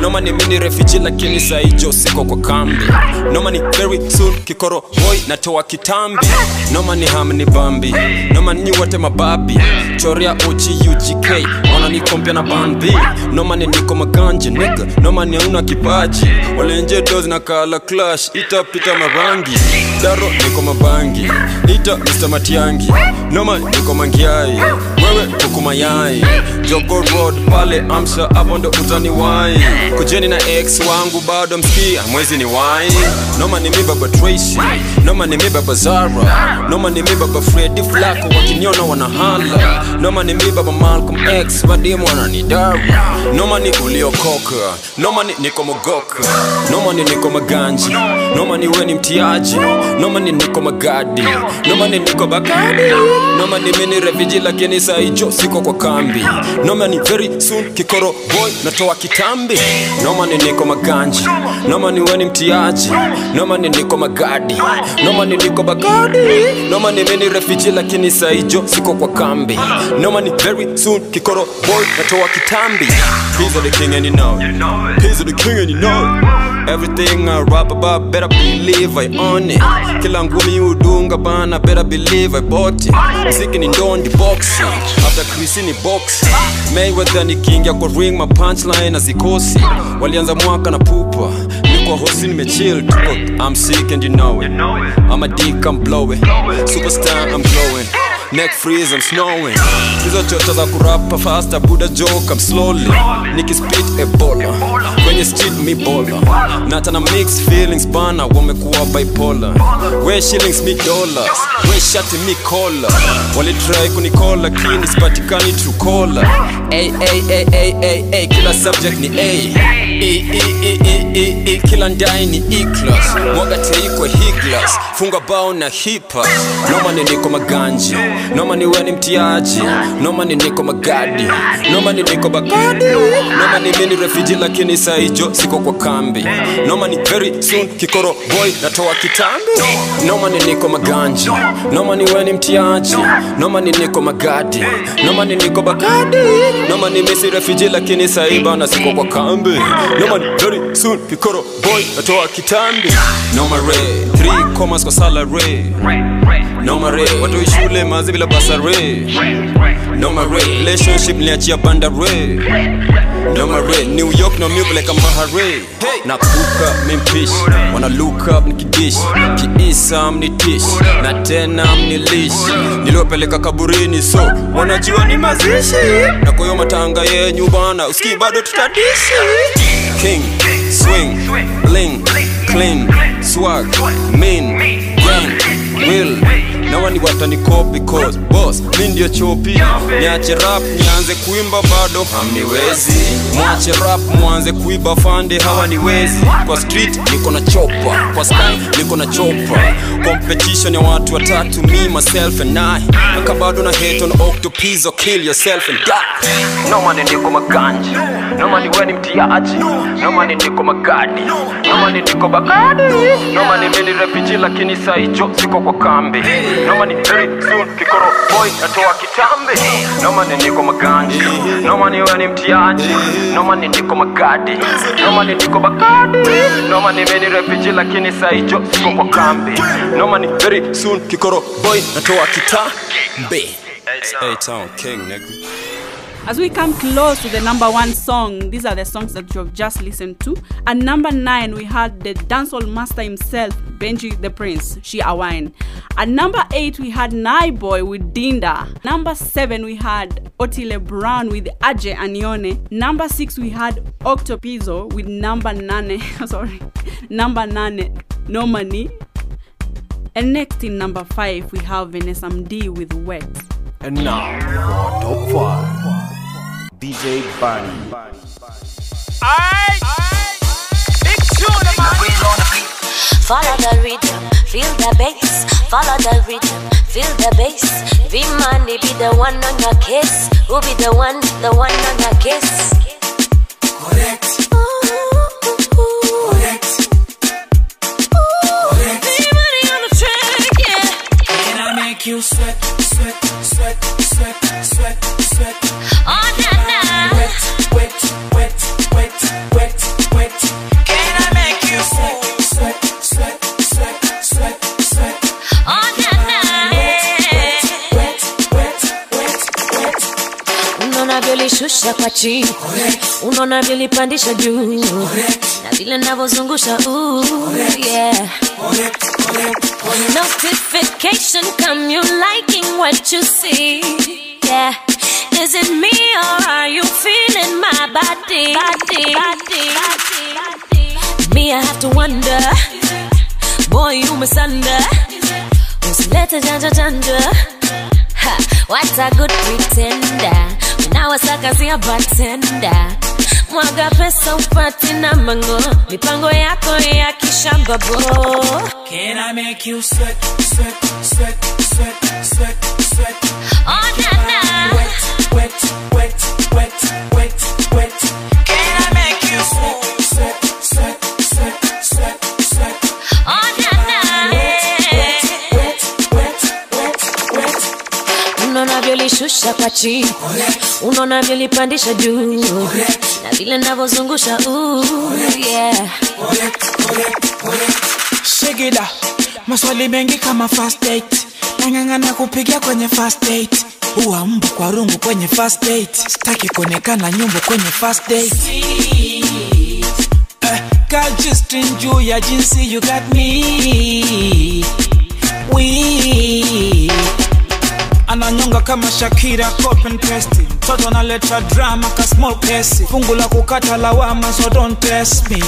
nomani mini refugee lakini saijo siko kwa kambi. Nomani very soon kikoro boy natoa kitambi. Nomani hamni bambi. Nomani mababi. Choria uchi ugk wana ni na bambi. Nomani niko maganji nika nomani auna una kipaji. Walenje dozi na kala clash itapita marangi daro niko mabangi. Ita Mr. Matiangi. Nomani niko mangiai wewe kuku mayai. Jogo road pale amsha hapo ndo utani wai kujeni na ex wangu bado mskia mwezi ni wai noma ni mi baba Tracy noma ni mi baba Zara. Noma ni mi baba Freddy Flacco wakiniona wanahala. Noma ni mi baba Malcolm X wadimu wananidara noma ni uliokoka noma ni niko mogoka. Noma ni niko maganji noma ni weni mtiaji. Noma ni niko magadi noma ni niko bakadi. Noma ni mini refugee lakini saijo siko kwa kambi. Noma ni very soon kikoro boy natoa kitambi. Noma ni niko maganji. Noma ni weni mtiaji. Noma ni niko magadi. Noma ni niko bagadi. Noma ni mini refugee lakini saijo siko kwa kambi. Noma ni very soon kikoro boy natoa kitambi. He's the king and you know. He's the king and you know. Everything I rap about, better believe I own it. Kila ngumi udunga bana, better believe I bought it. Mziki ni ndondi boxing, after Chris ni boxing. Mayweather nikiingia kwa ring, my punchline azikosi. Walianza mwaka na pupa, kwa hosi nimechill tuko. I'm sick and you know it. I'm a dick, I'm blowing. Superstar, I'm glowing. Neck freeze, I'm snowing. Hizo chocho za kurapa faster, buda joke, I'm slowly. Nikispit ebola, kwenye street mi bola. Nata na mix feelings bana, wamekuwa bipolar. We shillings mi dollars, we shati mi kola. Walitry kunikola, lakini sipatikani caller. Ay, ay, ay, ay, ay, ay, kila subject ni A. E, e, e, e, e, e, kila ndai ni E-class. Mwaga teikwe higlas, funga bao na hipa. Noma ni niko maganji, noma ni weni mtiaji, noma ni niko magadi, noma ni niko bagadi, noma ni mini refugee lakini saijo siko kwa kambi, noma ni very soon kikoro boy natoa kitambi, noma ni niko maganji, noma ni weni mtiaji, noma ni niko magadi, noma ni niko bagadi, noma ni misi refugee lakini saiba na siko kwa kambi, noma ni very soon kikoro boy natoa kitambi, noma re, 3 commas kwa salary, noma re, watu shule mazi bila basare, noma re, relationship niachia bandare, noma re, New York no milk like a mahare, na kuka mimpish, wana look up nikidish, kiisa mnitish, na tena mnilish, niliopeleka kaburini so wanajua ni mazishi, na kwa matanga yenyu bana, usikii bado tutadishi, king, swing, bling, clean, swag, mean, gang, will, nawani wataniko cause boss mi ndio chopi. Niache rap nianze kuimba bado. Hamniwezi. Mwache rap mwanze kuiba fande. Hawa niwezi kwa street niko na chopa. Kwa sky niko na chopa. Competition ya watu watatu me myself and I. Naka bado na hate on octopus or kill yourself and die. Nomani niko maganji nomani weni mtiaji. Nomani niko magadi nomani niko bagadi nomani mini refiji lakini saijo siko kwa kambi nomani very soon kikoro. Boy atoa kitambe noma ni niko maganji nomani weni mtiaji. Nomani niko magadi. Nomani niko noma ni meni refiji lakini saijo siko kwa kambi. Nomani very soon kikoro. Boy atoa kitambe A-Town King nigga As we come close to the number one song, these are the songs that you have just listened to. At number nine, we had the dancehall master himself, Benji the Prince, She Wine. At number eight, we had Nai Boy with Dinda. Number seven, we had Otile Brown with Aje Anione. Number six, we had Octopizo with number nine. sorry, number nine, No Money. And next in number five, we have Vanessa Md with Wet. And now, top five, DJ Bonnie. Alright! Big tune! Follow the rhythm, feel the bass. Follow the rhythm, feel the bass. Be money, be the one on your kiss. Who be the one, the one on your case? Correct. You sweat, sweat, sweat. Unaona vyolishusha kwa chini unaona vyolipandisha juu. Na vile navyozungusha yeah. notification come you liking what you see. Yeah. Is it me or are you feeling my body? Body body body. Me i have to wonder. Boy you misunda usilete janja janja. Ha, what a good pretender unawasakazia batenda mwaga pesa upati na mango mipango yako ya kishamba bo Can I make you sweat, sweat, sweat, sweat, sweat, sweat? oh, na, na. Wet, wet, wet, unaona kwa chini unaona vyolipandisha juu na vile navyozungusha. Shigida, maswali mengi kama first date. Nang'ang'ana kupiga kwenye first date. huwa mbu kwa rungu kwenye first date. Sitaki kuonekana nyumbu kwenye first date. Juu ya jinsi you got me. We ananyonga kama Shakira copy and paste. Mtoto analeta drama ka small case. Fungu la kukata lawama so don't test me.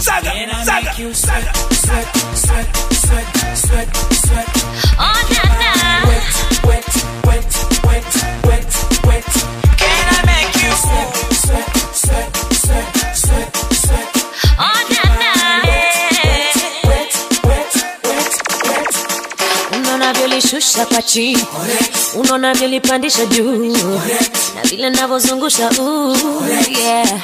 Saga, saga, saga. Sweat, sweat, sweat, sweat, sweat. Oh, na, na. Wet, wet, wet, wet, wet, wet. Can I make you sweat, sweat, sweat, sweat, sweat, vyolishusha kwa chini unaona vyolipandisha juu. Na vile navyozungusha ooh, yeah.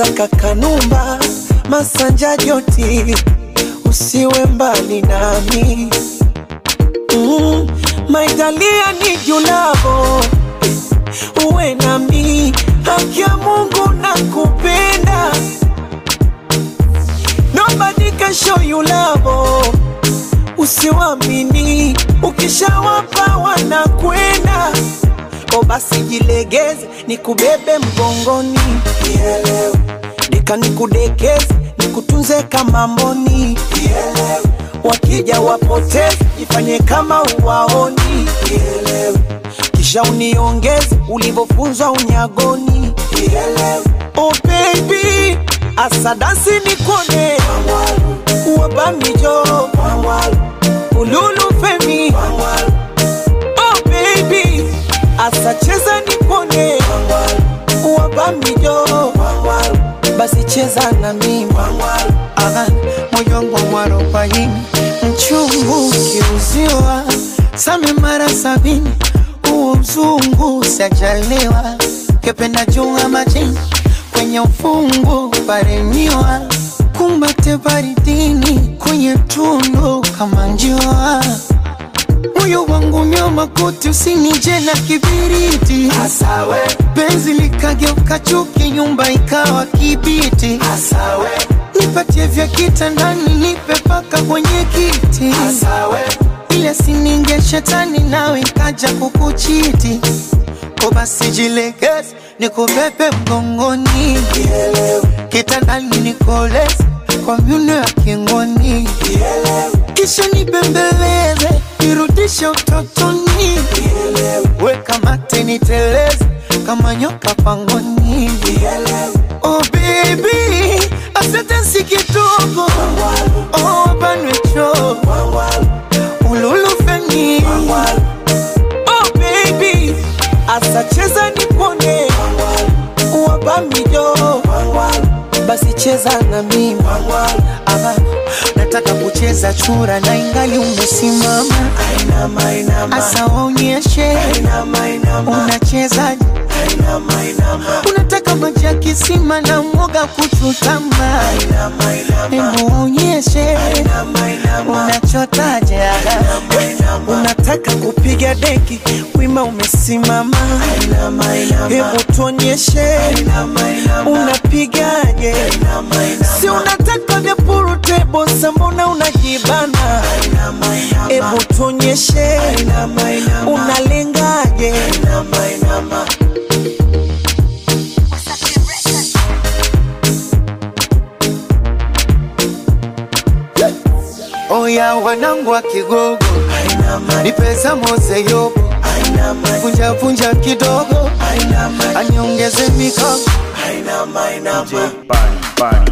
Kuigiza kakanumba masanja joti usiwe mbali nami mm, maitalia ni julavo uwe nami haki ya mungu na kupenda Nobody can show you love. Usiwamini, ukishawapa wanakwenda. O basi jilegeze, nikubebe mgongoni, Nielewe. Nika nikudekeze, nikutunze kama mboni, wakija wapoteze, jifanye kama uwaoni, kisha uniongeze ulivyofunzwa unyagoni, oh baby asadasi nikone wabamijo ululu femi oh baby asacheza basi cheza na mimi. Moyo wangu mwarobaini mchungu kiuziwa. Same mara sabini. Huo mzungu sajaliwa kependa junga majini. Kwenye ufungu paremiwa kumbate baridini kwenye tundu kama njua moyo wangu nyama kuti usinije na kibiriti. Asawe. penzi likageuka chuki nyumba ikawa kibiti. Asawe. nipatie vya kitandani nipe paka kwenye kiti. Asawe. ile sininge shetani nawe kaja kukuchiti. Ko basi jilegeze nikubebe mgongoni. Kitandani nikoleze kwa myuno ya kingoni kisha nibembeleze nirudishe utotoni weka mate niteleze kama nyoka pangoni oh baby asante si kidogo. Oh banwecho ululufeni oh baby asacheza nipone wabamijo basi cheza na mimi nataka kucheza chura na ingali umesimama. Asa unataka maji ya kisima na mwoga kuchutama hebu unachotaja unachotaje unataka kupiga deki wima umesimama hebu tuonyeshe unapigaje si unataka vya purutebo mbona unajibana hebu tuonyeshe unalengaje oya wanangu wa kigogo. Ni pesa mose yobo vunja vunja kidogo. Aniongeze mikogo DJ Bani,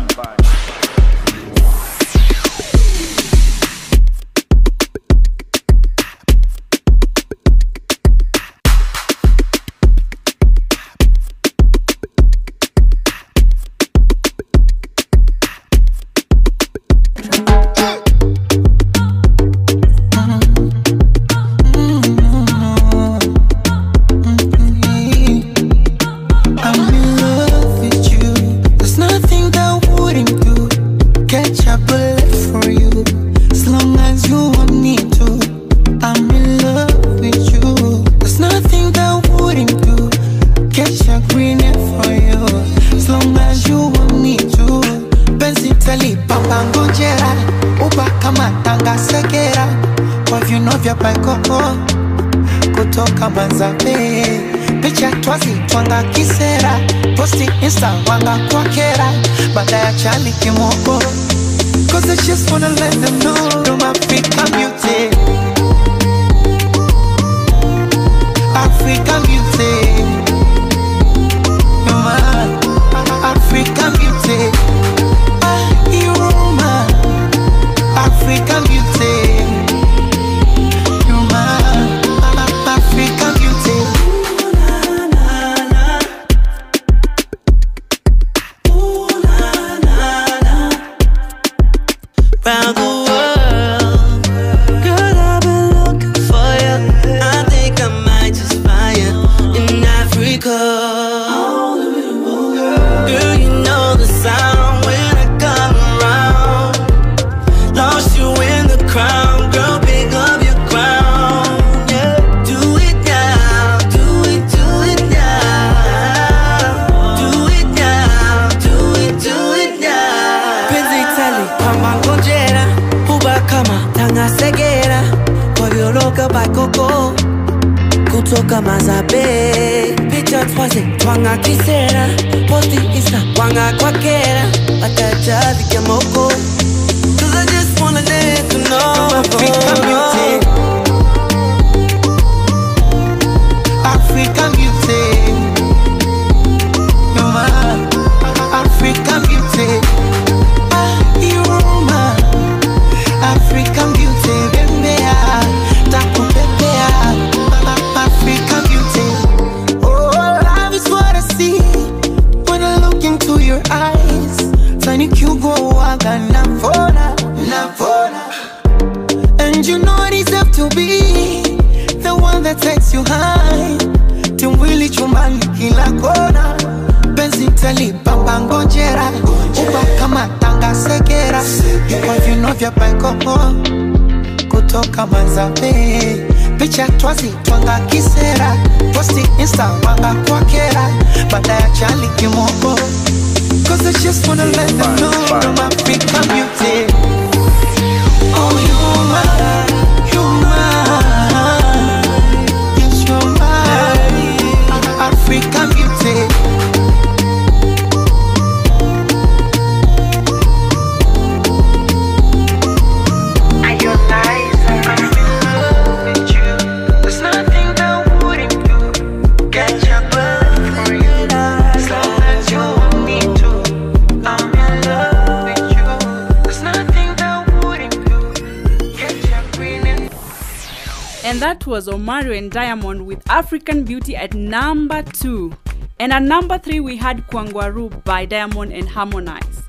was Omari and Diamond with African Beauty at number two. And at number three, we had Kwangwaru by Diamond and Harmonize.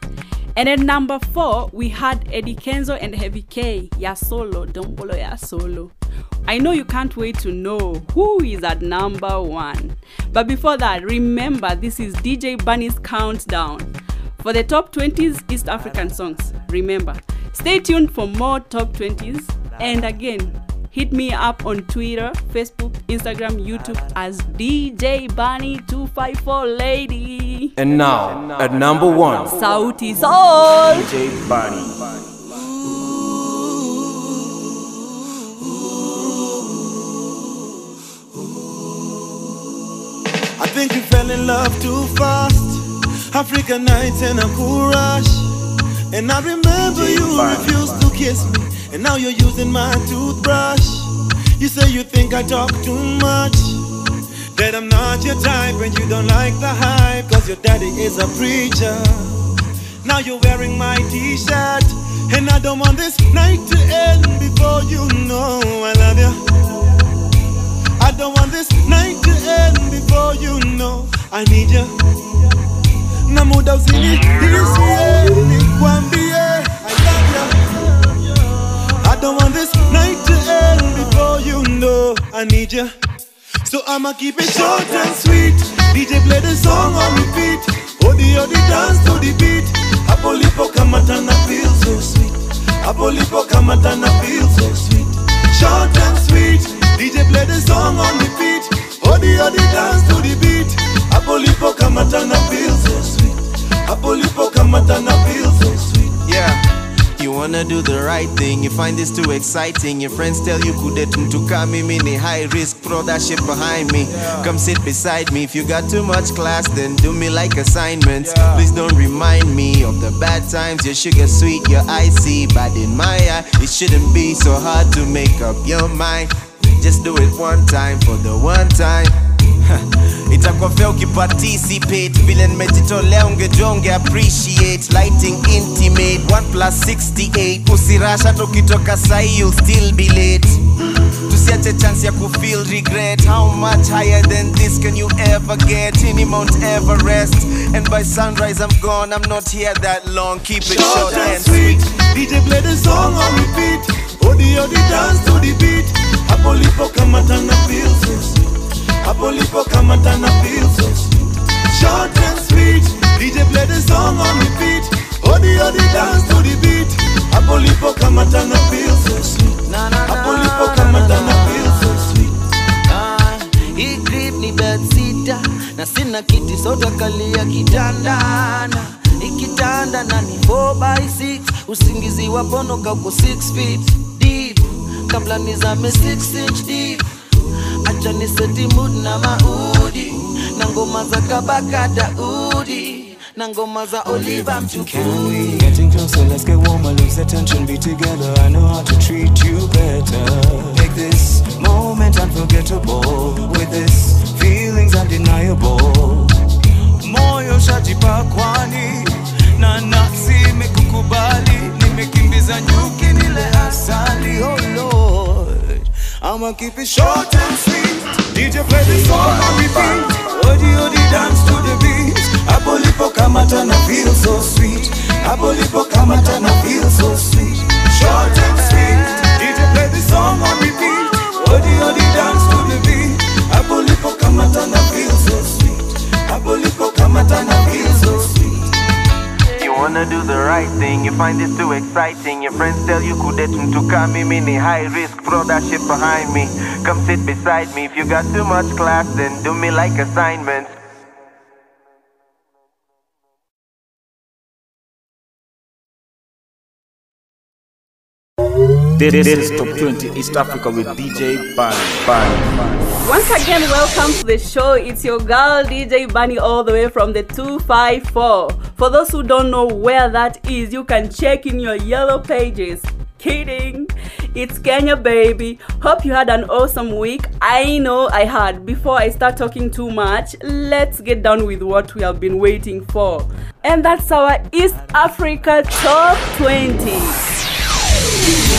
And at number four, we had Eddie Kenzo and Heavy K, Ya Solo, don't Dombolo Ya Solo. I know you can't wait to know who is at number one. But before that, remember this is DJ Bunny's countdown for the top 20s East African songs. Remember, stay tuned for more top 20s. And again, hit me up on Twitter, Facebook, Instagram, YouTube as DJ Bunny254 Lady. And now, at number one, Sauti Sol. DJ Bunny. I think you fell in love too fast. African nights and a cool rush. And I remember you refused to kiss me. And now you're using my toothbrush. You say you think I talk too much. That I'm not your type and you don't like the hype. Cause your daddy is a preacher. Now you're wearing my t shirt. And I don't want this night to end before you know I love you. I don't want this night to end before you know I need you. Na muda usiniishie nikwambie don't want this night to end before you know I need you. So I'ma keep it short and sweet. DJ play the song on repeat. Oh, odi odi oh, dance to the beat. Hapo lipo kamata na feel so sweet. Hapo lipo kamata na feel so sweet. Short and sweet. DJ play the song on repeat. Oh, odi odi dance to the beat. Hapo lipo kamata na feel so sweet. Hapo lipo kamata na feel so sweet. Yeah. You wanna do the right thing, you find this too exciting. Your friends tell you kudetum to come in mini high risk, throw that shit behind me. Come sit beside me. If you got too much class, then do me like assignments. Please don't remind me of the bad times. Your sugar sweet, your icy, but in my eye, it shouldn't be so hard to make up your mind. Just do it one time for the one time. itakuwa fea ukiparticipate. Vile nimejitolea ungejua unge appreciate lighting intimate. 1 plus 68 usirash hata sahi you'll still be late. Tusiache chance ya kufeel regret. How much higher than this can you ever get? Ini mount everest. And by sunrise i'm gone. I'm not here that long. Keep it short, Short and and sweet. sweet. DJ play the song on repeat. Odi odi dance to the beat. Hapo lipo kama tana feels. Hapo lipo kama tana feels so. Short and sweet. DJ play the song on repeat. Odi odi dance to the beat. Hapo lipo kama tana feels so sweet. Hapo lipo kama tana feels so sweet. Ah, hii grip ni bed sita na sina kiti sota kalia kitandana ikitanda na ni 4 by 6 usingizi wa pono kauko 6 feet deep kabla nizame 6 inch deep acha ni seti mood na maudi na ngoma za kabaka daudi na ngoma za oliva mchukui Getting closer, let's get warmer, lose the tension, be together. I know how to treat you better. Take this moment unforgettable. With this, feelings undeniable. Moyo shajipa kwani na nafsi imekukubali, nimekimbiza nyuki nile asali. Oh Lord, I'ma keep it short and sweet. DJ play the song on repeat. Odi odi dance to the beat. Hapo lipo kama tana feel so sweet. Hapo lipo kama tana feel so sweet. Short wanna do the right thing, you find this too exciting. Your friends tell you kudet mtuka mimi ni high risk, throw that shit behind me. Come sit beside me. If you got too much class, then do me like assignments. This is Top 20 East Africa with DJ Bunny. Ban. Once again, welcome to the show. It's your girl DJ Bunny all the way from the 254. For those who don't know where that is, you can check in your yellow pages. Kidding. It's Kenya, baby. Hope you had an awesome week. I know I had. Before I start talking too much, let's get down with what we have been waiting for. And that's our East Africa Top 20.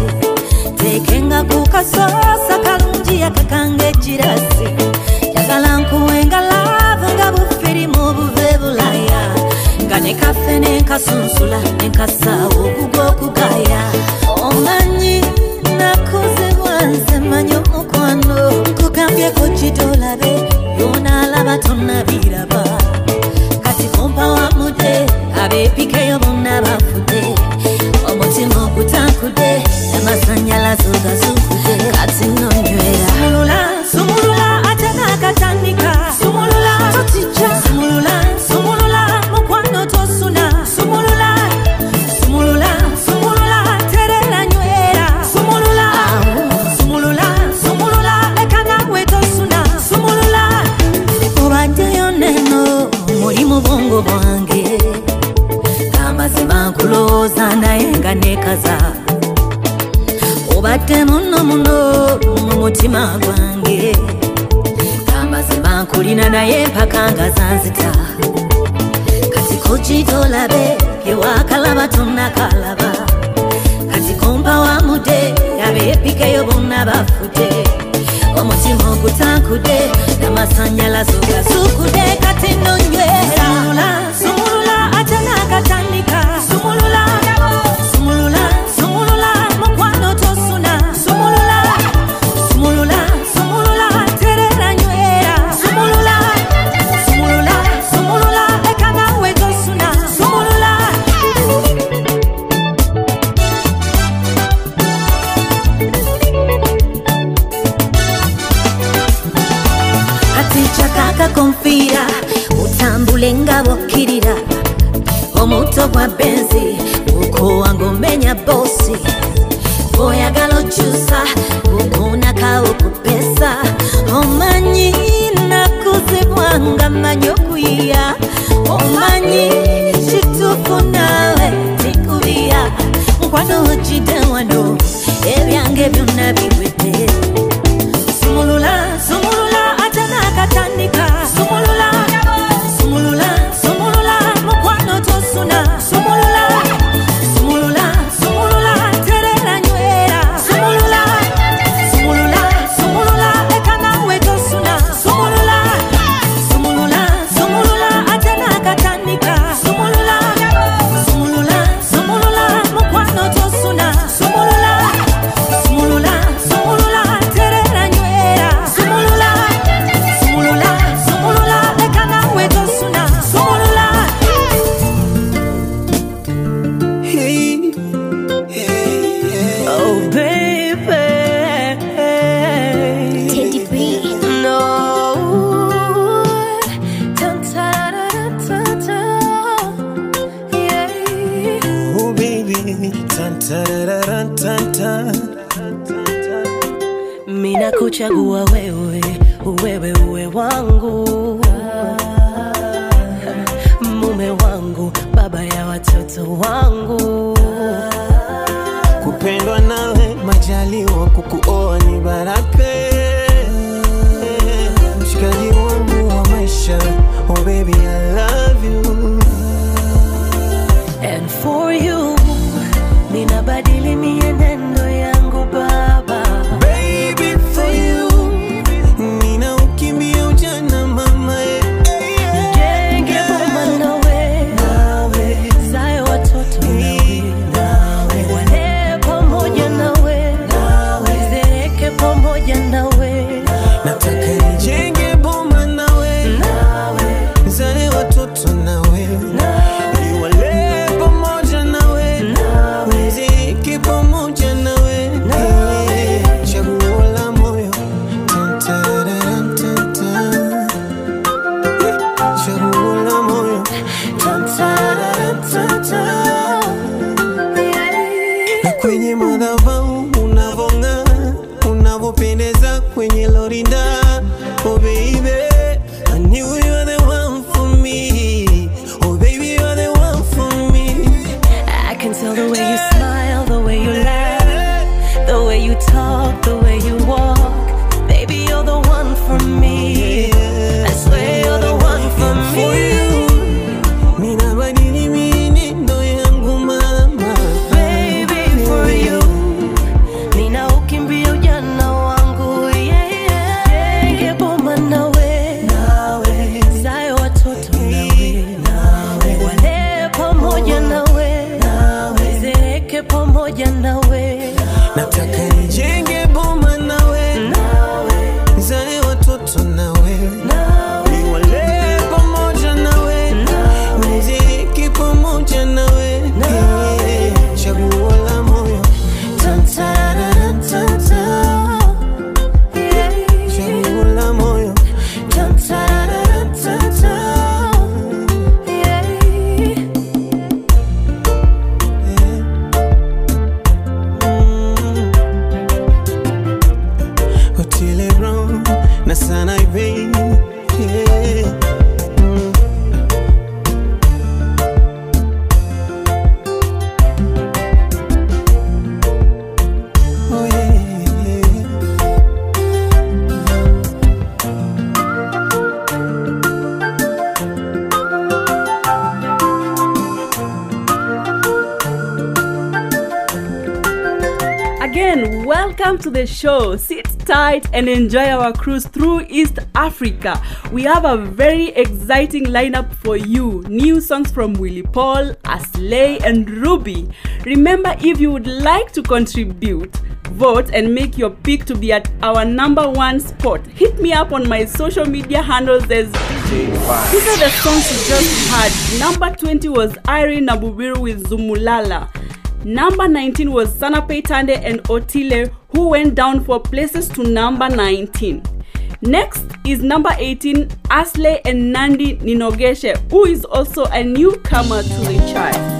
tekenga ku kasoosa kalungi akakanga ekirasi njagala nkuwenga laavu nga bufirimu buve bulaya nga ne kafe nenkasunsula nenkasaawo ogugwokugaya omanyi nakuzibwa nze manyi omukwano nkugambyeko kitolabe byonaalaba tonnabiraba. Kati kumpa wamude abeepikeyo bonna bafudde. Omutima ogutankudde amasanyalaze ogazukude kati nonywera. Sumulula sumulula ate nakatandika sumulula totija sumulula sumulula mukwano tosuna. Sumulula sumulula sumulula terera nywera. Sumulula sumulula sumulula leka nawe tosuna. Sumulula obaddeyo neno muri mu bwongo bwange. Amazima nkulowooza naye nga nekaza obadde muno muno mu mutima gwange. Amazima nkulina naye mpaka nga zanzita. Kati kukitolabe byewakalaba tonnakalaba kati kompa wamude abeepikeyo bonna bafudde omutima ogutankudde n'amasanyalaze ogasukude kati nonywera sumulula ate nakatandika sumulula sumulula kutoka benzi uko wangomenya bosi. Oyagala okyusa kukunaka okupesa omanyi nakuzibwanga manyi okuyiya omanyi kituufu nawe tikubiya nkwano wano ebyange byonna biwe and enjoy our cruise through East Africa. We have a very exciting lineup for you. New songs from Willie Paul, Asley, and Ruby. Remember, if you would like to contribute, vote and make your pick to be at our number one spot. Hit me up on my social media handles as These are the songs you just heard. Number 20 was Irene Nabubiru with Zumulala. Number 19 was Zanape Tande and Otile who went down for places to number 19. Next is number 18, Asley and Nandi Ninogeshe, who is also a newcomer to the chart.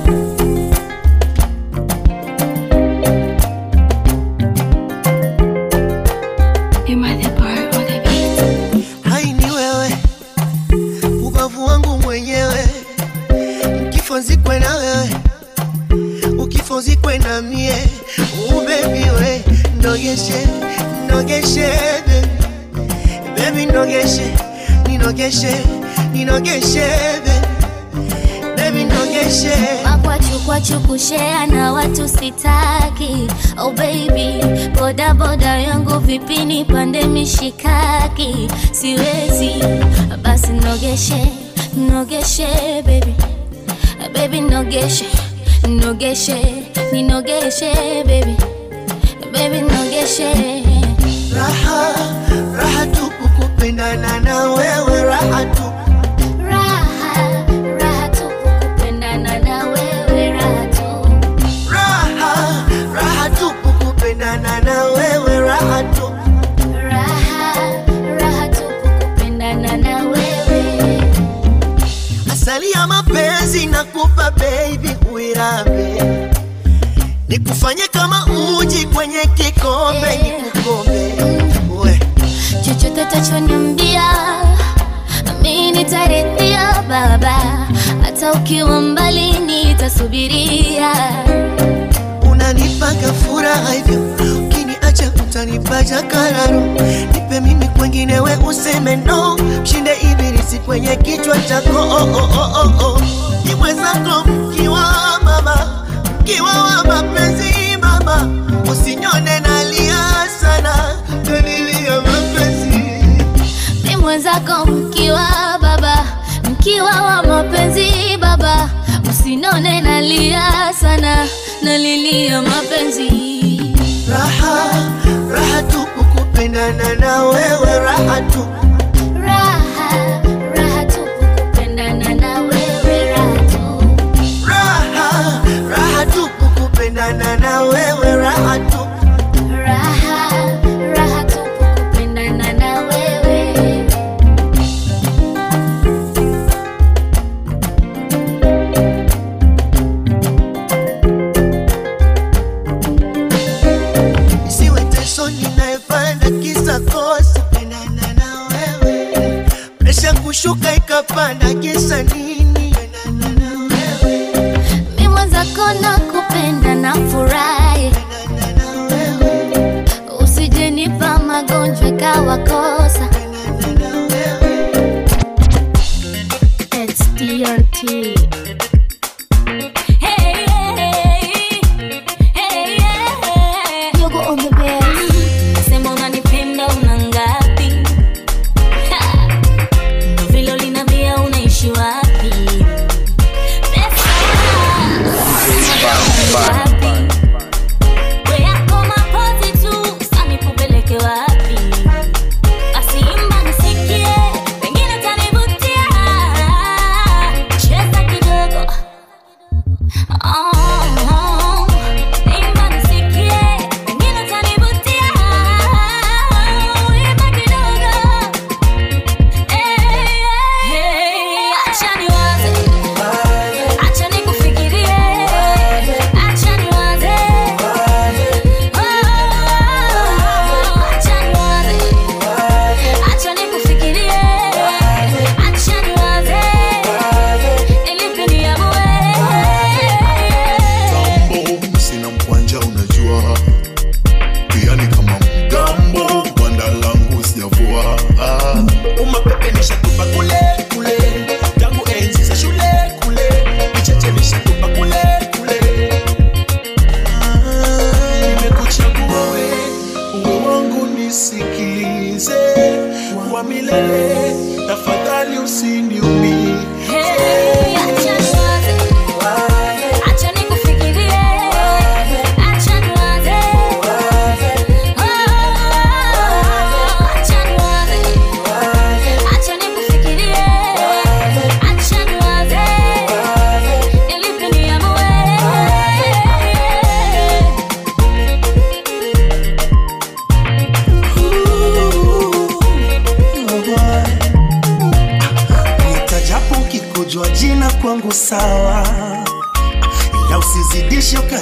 Nogeshe nogeshe baby baby nogeshe ninogeshe ninogeshe baby baby nogeshe makwachukwachu kushea na watu sitaki. Oh baby bodaboda yangu vipini pande mishikaki? Siwezi basi nogeshe nogeshe baby. Baby nogeshe nogeshe ninogeshe baby baby nogeshe raha raha tupu kupendana na wewe raha tupu asali ya mapenzi nakupa baby uirabe nikufanye kama uji kwenye kikombe nikukombe. We chochote tachoniambia mi nitaridhia baba. Hata ukiwa mbali nitasubiria. Unanipaga furaha hivyo ukiniacha utanipaja kararo nipe mimi kwengine we useme no. Mshinde ibilisi kwenye kichwa chako. Oh, oh, oh, oh, oh. ni mkiwa wa mapenzi mama usinyone nalia sana. Tanilia mapenzi? Mi mwenzako mkiwa baba mkiwa wa mapenzi baba usinone nalia sana. Nalilia mapenzi? Raha raha tu kukupendana na wewe raha tupu kushuka ikapanda kisa nini? Mi mwenzako na kupenda na furahi. Usijenipa magonjwa It's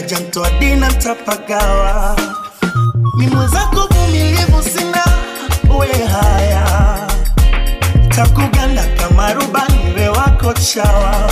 ukaja mtoa dina ntapagawa mi vumilivu sina we haya. Takuganda kama rubani we wako chawa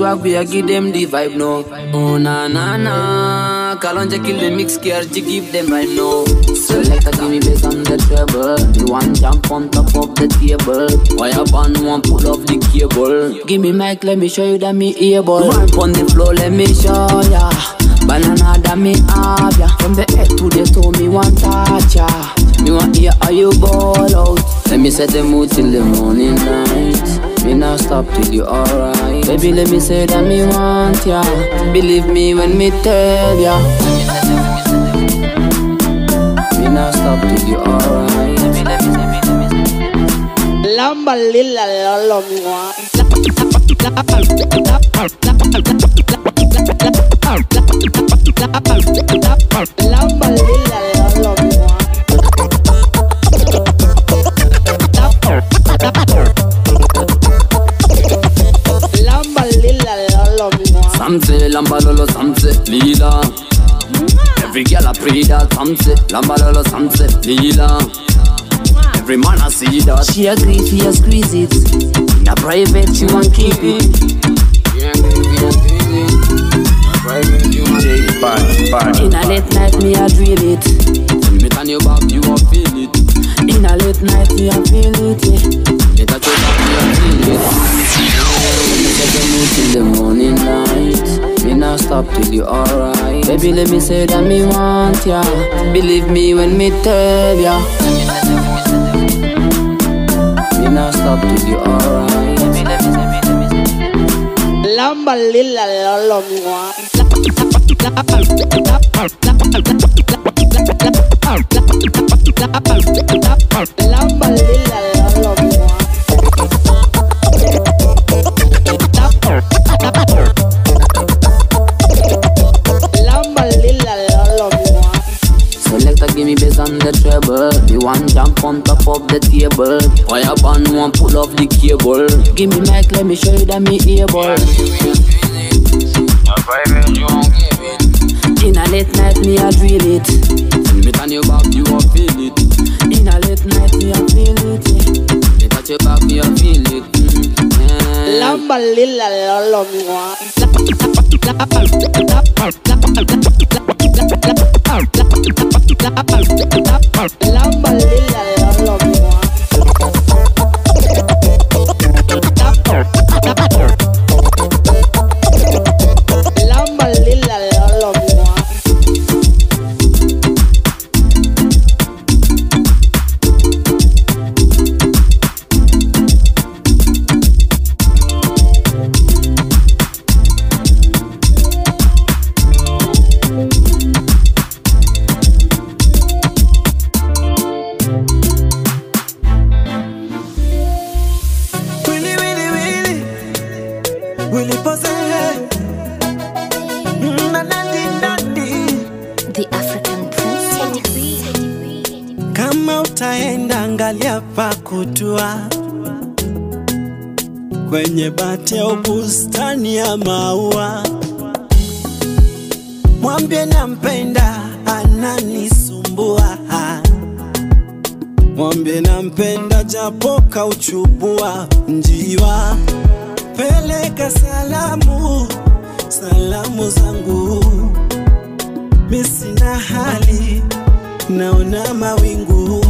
swag, we a give them the vibe no. Oh na na na, Kalonja kill the mix, KRG give them right now. Selector give me bass on the treble. The one jump on top of the table. Wire band one pull off the cable. Give me mic, let me show you that me able. Ramp on the floor, let me show ya. Banana that me have ya. From the head to the toe, me want touch ya. Me want hear how you ball out. Let me set the mood till the morning night. Me not stop till you alright. Baby, let me say that me want ya. Believe me when me tell ya. Me not stop till you alright. Lamba lila lolo. Lamba lila lila. Every girl a pray that samse, lamba lolo, samse, lila. Every man I see that. She agree, she a squeeze it. In a private, she want keep it. In a late night, me a drill it. Me turn your back, you a feel it. In a late night, me a feel it. Yeah. Me touch your back, me a feel it. Me take the mood till the morning light. Me not stop till you alright. Baby, let me say that me want ya. Believe me when me tell ya. Me not stop till you alright. Lamba lila lolo mwa. Lamba lila on the. One jump on top of the table. Wire band one pull off the cable. Give me mic, let me show you that me able. In a late night, me a drill it. Tell me turn your back, you a feel it. In a late night, me a feel it. Me touch your back, me a feel it. Mm. Lamba lila lolo mwa. la, la, la, Kama utaenda angalia pa kutua kwenye bati au bustani ya maua, mwambie nampenda, ananisumbua. Mwambie nampenda, japo kauchubua njiwa. Peleka salamu, salamu zangu, mi na hali, naona mawingu,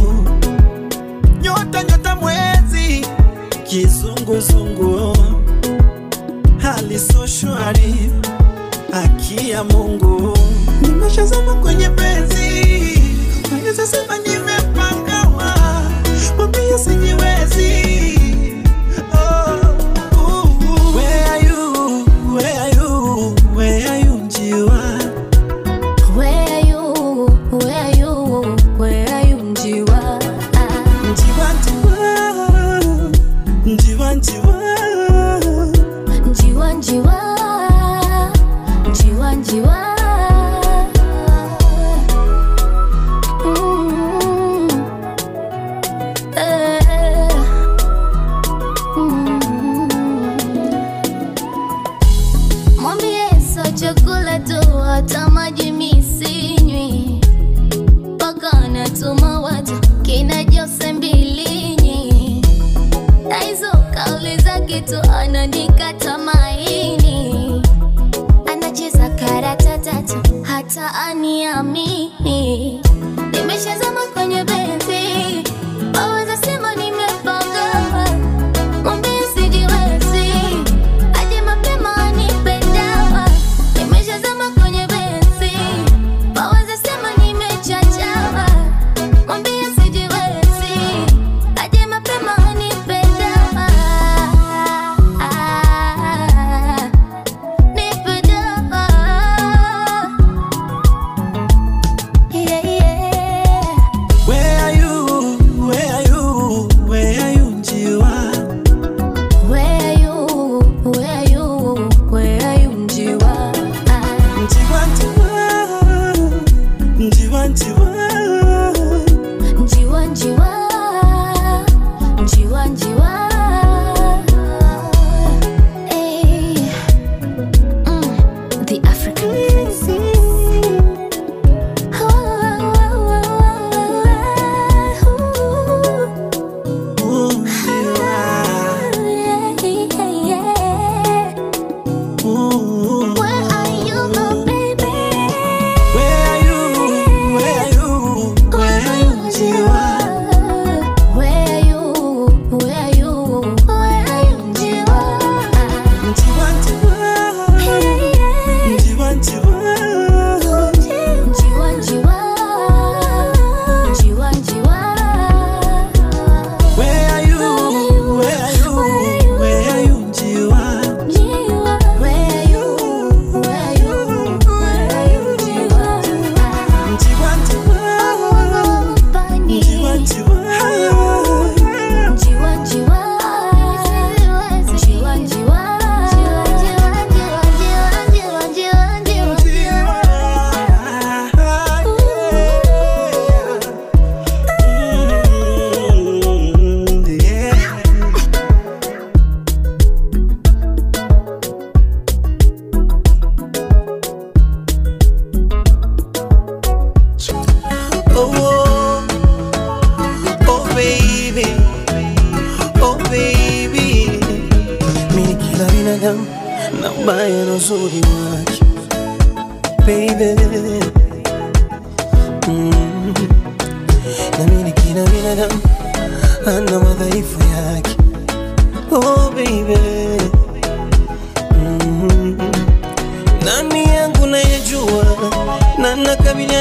nyota nyota, mwezi kizunguzungu, hali so shwari, haki ya Mungu, nimeshazama kwenye penzi, sema nimepangawa, mwambie sijiwezi.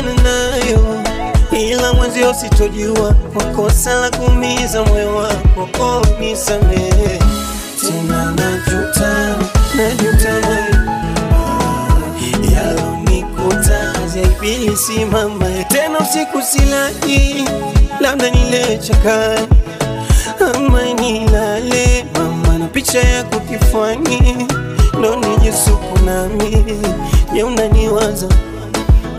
Nakabiliana nayo, ila mwenzio sitojua. Kwa kosa la kuumiza moyo wako. Oh, nisamehe. Tena, najuta, najuta yalonikuta zaibili simama tena, usiku silali, labda nile chakani ama nilale. Mama na picha yako kifuani, ndo nijisuku nami je unaniwaza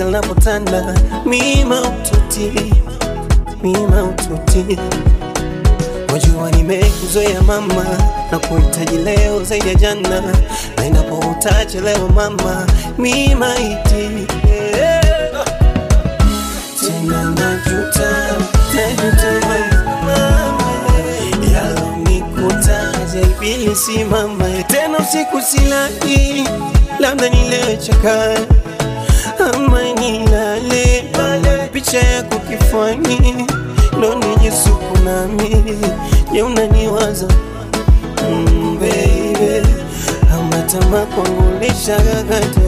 giza linapotanda, mima ututi, mima ututi. Wajua nimekuzoea mama, na kuhitaji leo zaidi ya jana, na endapo utachelewa mama, mima iti yeah. Tena usiku silali, labda nile chakani ama nilale pale, picha yako kifani ndo nijisuku nami, je unaniwaza mm, baby. Ama tamaa kwangu lishagagate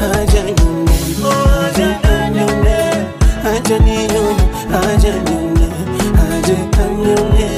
haja nyone haja nyone haja nyone haja anyone haja nione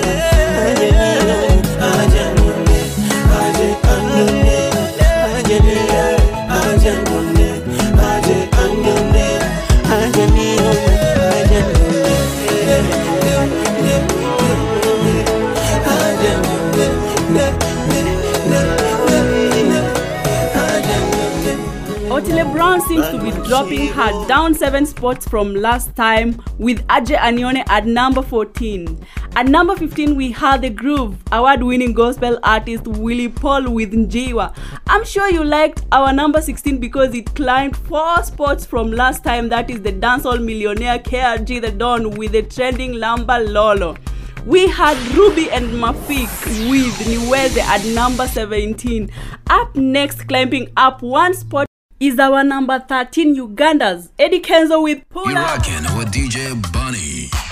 Brown seems to be dropping her down seven spots from last time with Ajay Anione at number 14. At number 15, we had the Groove, award winning gospel artist Willie Paul with Njiwa. I'm sure you liked our number 16 because it climbed four spots from last time, that is the dancehall millionaire KRG the Don with the trending Lamba Lolo. We had Ruby and Mafik with Niweze at number 17. Up next, climbing up one spot is our number 13 Uganda's Eddie Kenzo with Pull You're rocking with DJ Bunny.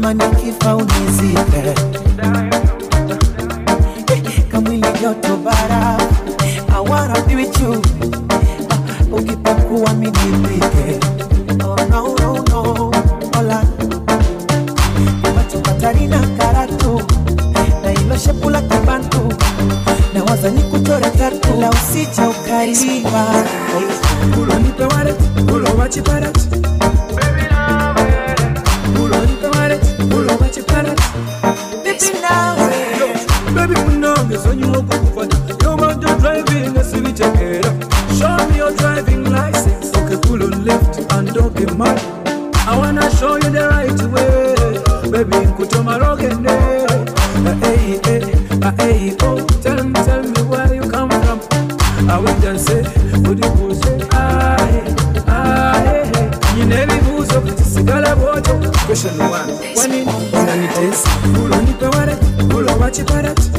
kama nikifa unizike eh, eh, kamwili joto bara awarabiwichu ah, ukipakuwa midipike oh, karatu. Na iloshepula kibantu na wazani kutora kuchora tatu la usija ukariwa ulonipe waret ulowachiparat Baby, put Baby, now. You on, you're. Show me your driving license. Okay, pull and don't mad. I wanna show you the right way. Baby, Hey, hey, hey, oh. you got it.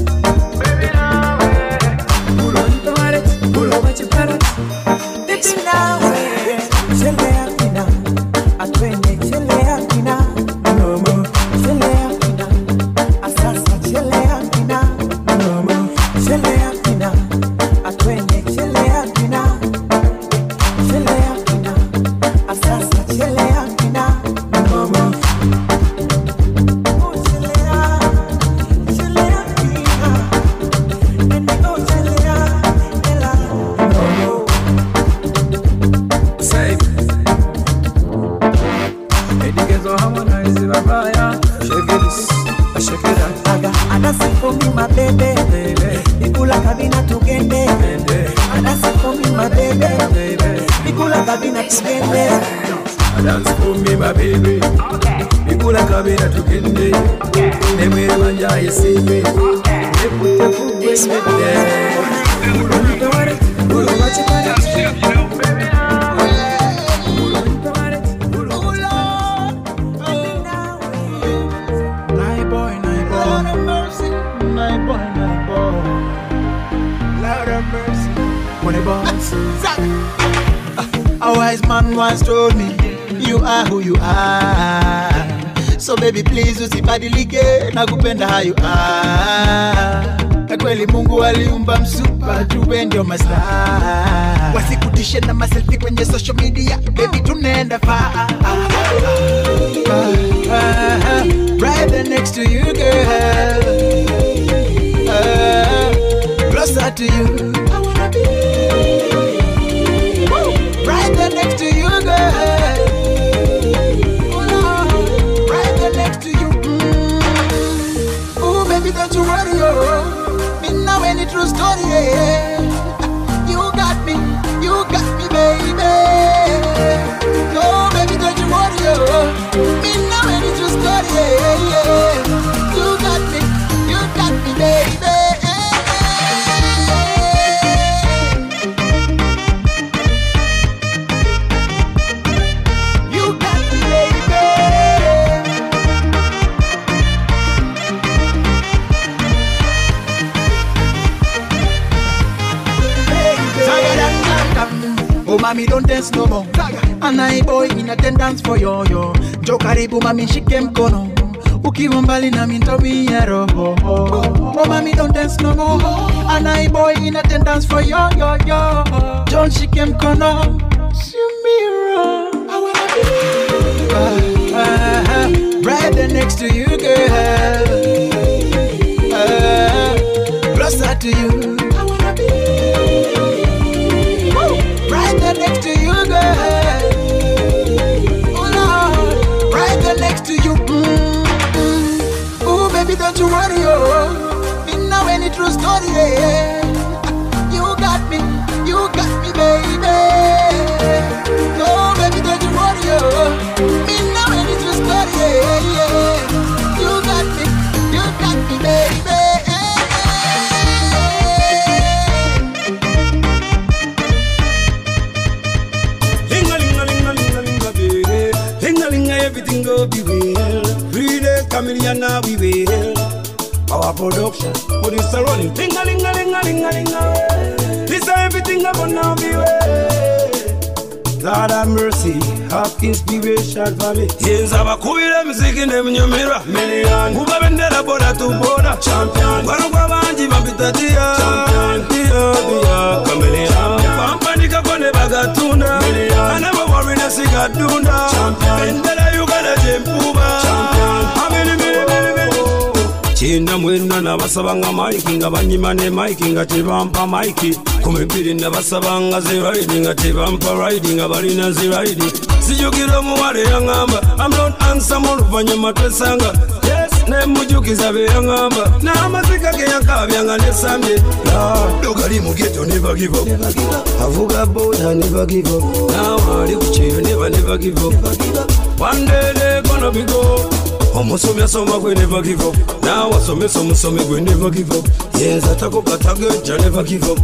Kyenda mwena nabasaba nga maiki nga banyima ne maiki nga tebampa maiki. Kumi bbiri nabasaba nga ziraidi nga tebampa raidi nga balina ziraidi. Sijukira omuwala eyaŋŋamba amnon ansamu oluvanyuma twesanga nemujukiza beyaŋŋamba n'amazika ge yakabya nga nesambye dogali mu geto nebagivo avuga boda nebagivo nawe ali ku kyeyo neba nebagivo one day they gonna be go omusomi asoma gwe never give up. Naawe asomesa omusomi gwe never give up. Yenza takubatagejja never give up.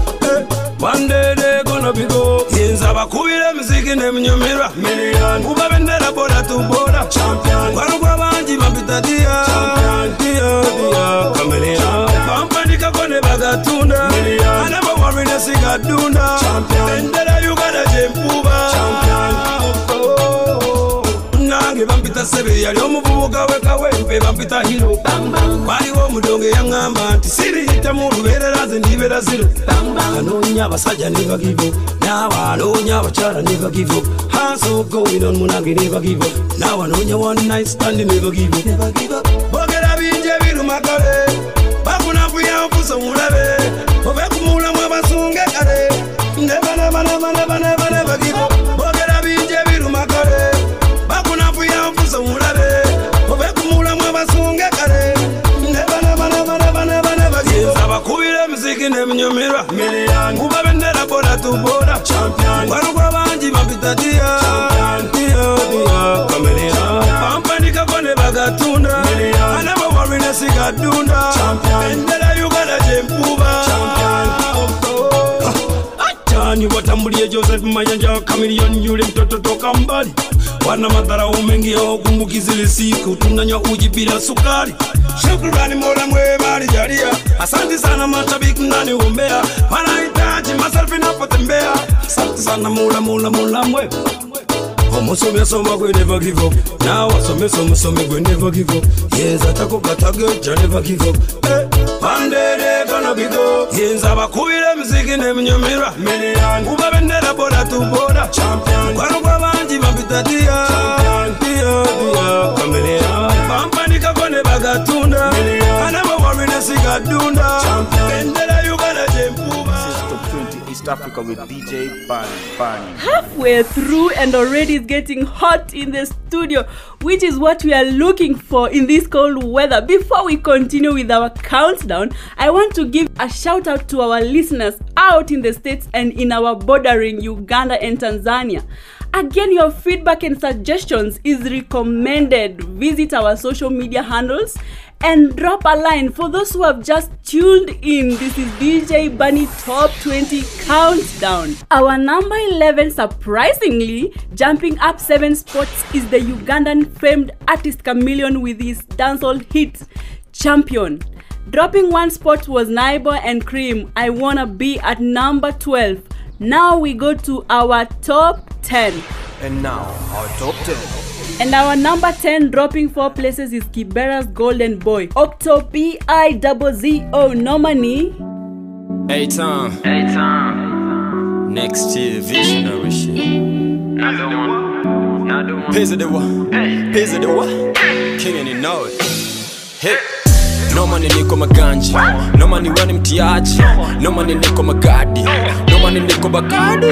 Wandedegonabiro yinza bakubira emiziki nemunyumirwa kuba bendera boda tuboda kwano gwa bangi mabitadiya kameleya bampandikako ne bagatunda anamawarine sigadunda bendera uganda gyempuba bange bampita sebe yali omuvubuka wekawempe bampita hiro waliwo omudongo eyaŋŋamba nti siriyita mu lubeerera nze ndibeera ziro anoonya abasajja ne bagivo naawe anoonya abakyala ne bagivo. Hansogowinon munange ne bagivo. Naawe anoonya wannaistand ne bagivo. Bogera bingi ebiruma kale bafuna mpuya nfuso mulabe. Obe kumuulamu abasunga kale ne banabanabanaban banyumirwa miliyoni kuba bendera bora tubora champion. Barugwa banji bampita dia. Dia dia. Kamiliyoni bampanika bone bagatunda. Anabo warina sigadunda. Bendera chani watambulie joseph mayanja Chameleon? Yule mtoto toka mbali. Wana madhara umengi zile siku tunanywa uji bila sukari. Shukrani mola mwema alijalia, asante sana mashabiki mnaniombea wanahitaji maselfi napotembea asante sana mola mola mola mwema omusomi asoma gwe never give up. Now so me so me naawasomesa omusomi gwe never give up. Yes I'm yenzatako katagejja never give up. Bandere kanobigo yenza abakubira emiziki nemunyumirwa kuba bendera boda tuboda mukwano gwabangi babitatiya bampanikako ne bagatunda anabo walwinesigadunda East Africa with DJ Bunny. Bunny. halfway through and already it's getting hot in the studio which is what we are looking for in this cold weather before we continue with our countdown i want to give a shout out to our listeners out in the states and in our bordering uganda and tanzania again your feedback and suggestions is recommended visit our social media handles and drop a line for those who have just tuned in. This is DJ Bunny Top 20 Countdown. Our number 11, surprisingly, jumping up seven spots, is the Ugandan famed artist Chameleon with his dancehall hit Champion. Dropping one spot was Naibo and Cream. I wanna be at number 12. Now we go to our top 10. And now our top 10. And our number 10 dropping 4 places is Kibera's Golden Boy. Octo B I Double Z O nominee. Hey Tom. Hey Tom. Next year visionary shit. Not the one. Not the one. Piz of the one. Piz of the one. King and he know it. Hit. Nomani niko maganji nomani wani mtiaji nomani niko magadi nomani niko bagadi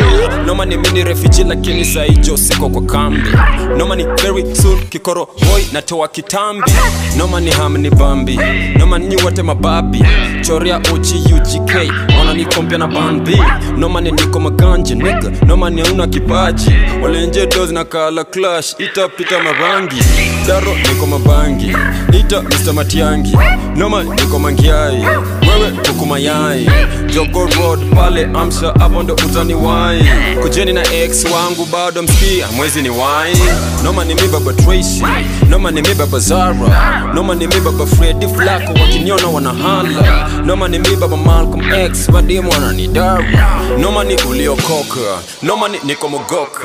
nomani mini refiji lakini saijo siko kwa kambi. Nomani very soon kikoro boy natoa kitambi. Nomani hamni bambi nomani nyi wote mababi. Choria uchi ugk ona na bambi. Nomani niko maganji niga nomani hauna kipaji. Walenje dos na kala clash itapita marangi. Daro niko mabangi ita mr matiangi noma niko mangiai wewe kuku mayai jogo road pale amsha hapo ndo utaniwai kujeni na ex wangu bado mskia mwezi ni wai noma ni mi baba tracy noma ni mi baba zara noma ni mi baba fredi flako wakiniona wanahala noma ni mi baba malcolm x wadimu wananidara noma ni uliokoka noma ni niko mogoka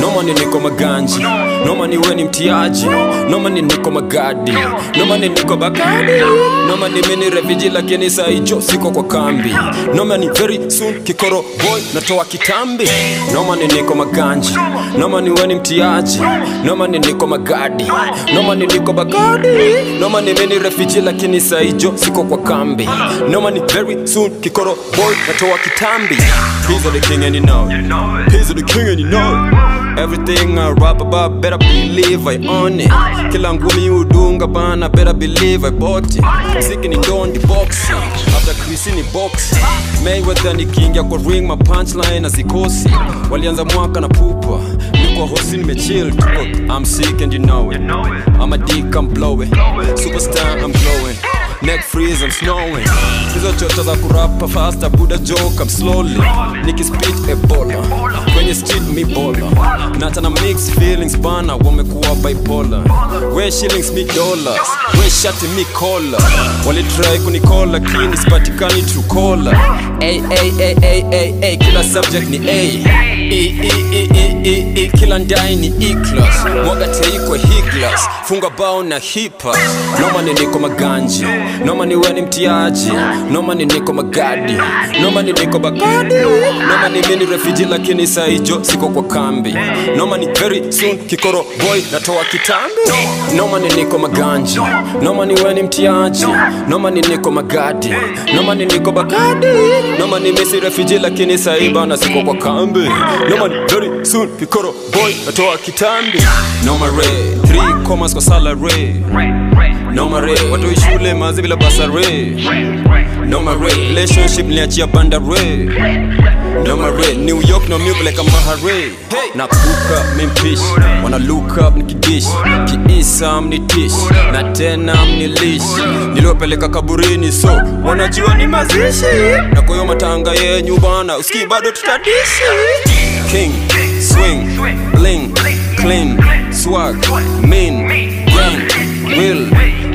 noma ni niko maganji noma ni weni mtiaji noma ni niko magadi noma ni niko bakadi noma ni mini refiji lakini saijo siko kwa kambi noma ni very soon kikoro boy natoa kitambi noma ni niko maganji noma ni weni mtiaji noma ni niko magadi noma ni niko bagadi noma ni mini refiji lakini saijo siko kwa kambi noma ni very soon kikoro boy natoa kitambi He's the king and you know. He's the king and you know. Everything I rap about, better believe I own it. Kila udunga bana, better believe I bought it. Mziki ni ndondi boxi after krisi ni boxi Mayweather nikiingia kwa ring, ma punchline azikosi. Walianza mwaka na pupa, niko hosi nimechill. I'm sick and you know it. I'm a dick, I'm blowing. Superstar, I'm glowing. Neck freeze, I'm snowing. Hizo choto za kurapa faster, Buddha joke, I'm slowly. Nikispit ebola, kwenye street mi bola. Natana mix feelings bana, wamekuwa bipolar. We shillings mi dollars, we shati mi kola. Walitry kunikola, lakini sipatikani caller. Ay, ay, ay, ay, ay, ay, kila subject ni A. E, e, e, e, e, e, kila ndai ni E-class. Mwaga teikwe higlas, funga bao na hipa. Noma ni niko maganji, noma ni weni mtiaji, noma ni niko magadi, noma ni niko bagadi noma ni mini refiji lakini saijo siko kwa kambi. Noma ni very soon kikoro boy natoa kitambi. Noma ni niko maganji, noma ni weni mtiaji, noma ni niko magadi, noma ni niko bagadi noma ni misi refiji lakini saiba na siko kwa kambi. Noma ni very soon kikoro boy natoa kitambi. Noma re, three commas kwa salary. Noma re, watu shule mazi bila basare. Noma re, relationship niachia bandare. Noma New York no move like a mahare. Nakuka mimpish, wana look up nikidish. Kiisa mnitish, na tena mnilish. Niliopeleka kaburini so, wanajua ni mazishi. Na kwayo matanga yenyu bana, usikii bado tutadishi. King, swing, bling, clean, swag, mean, gang, will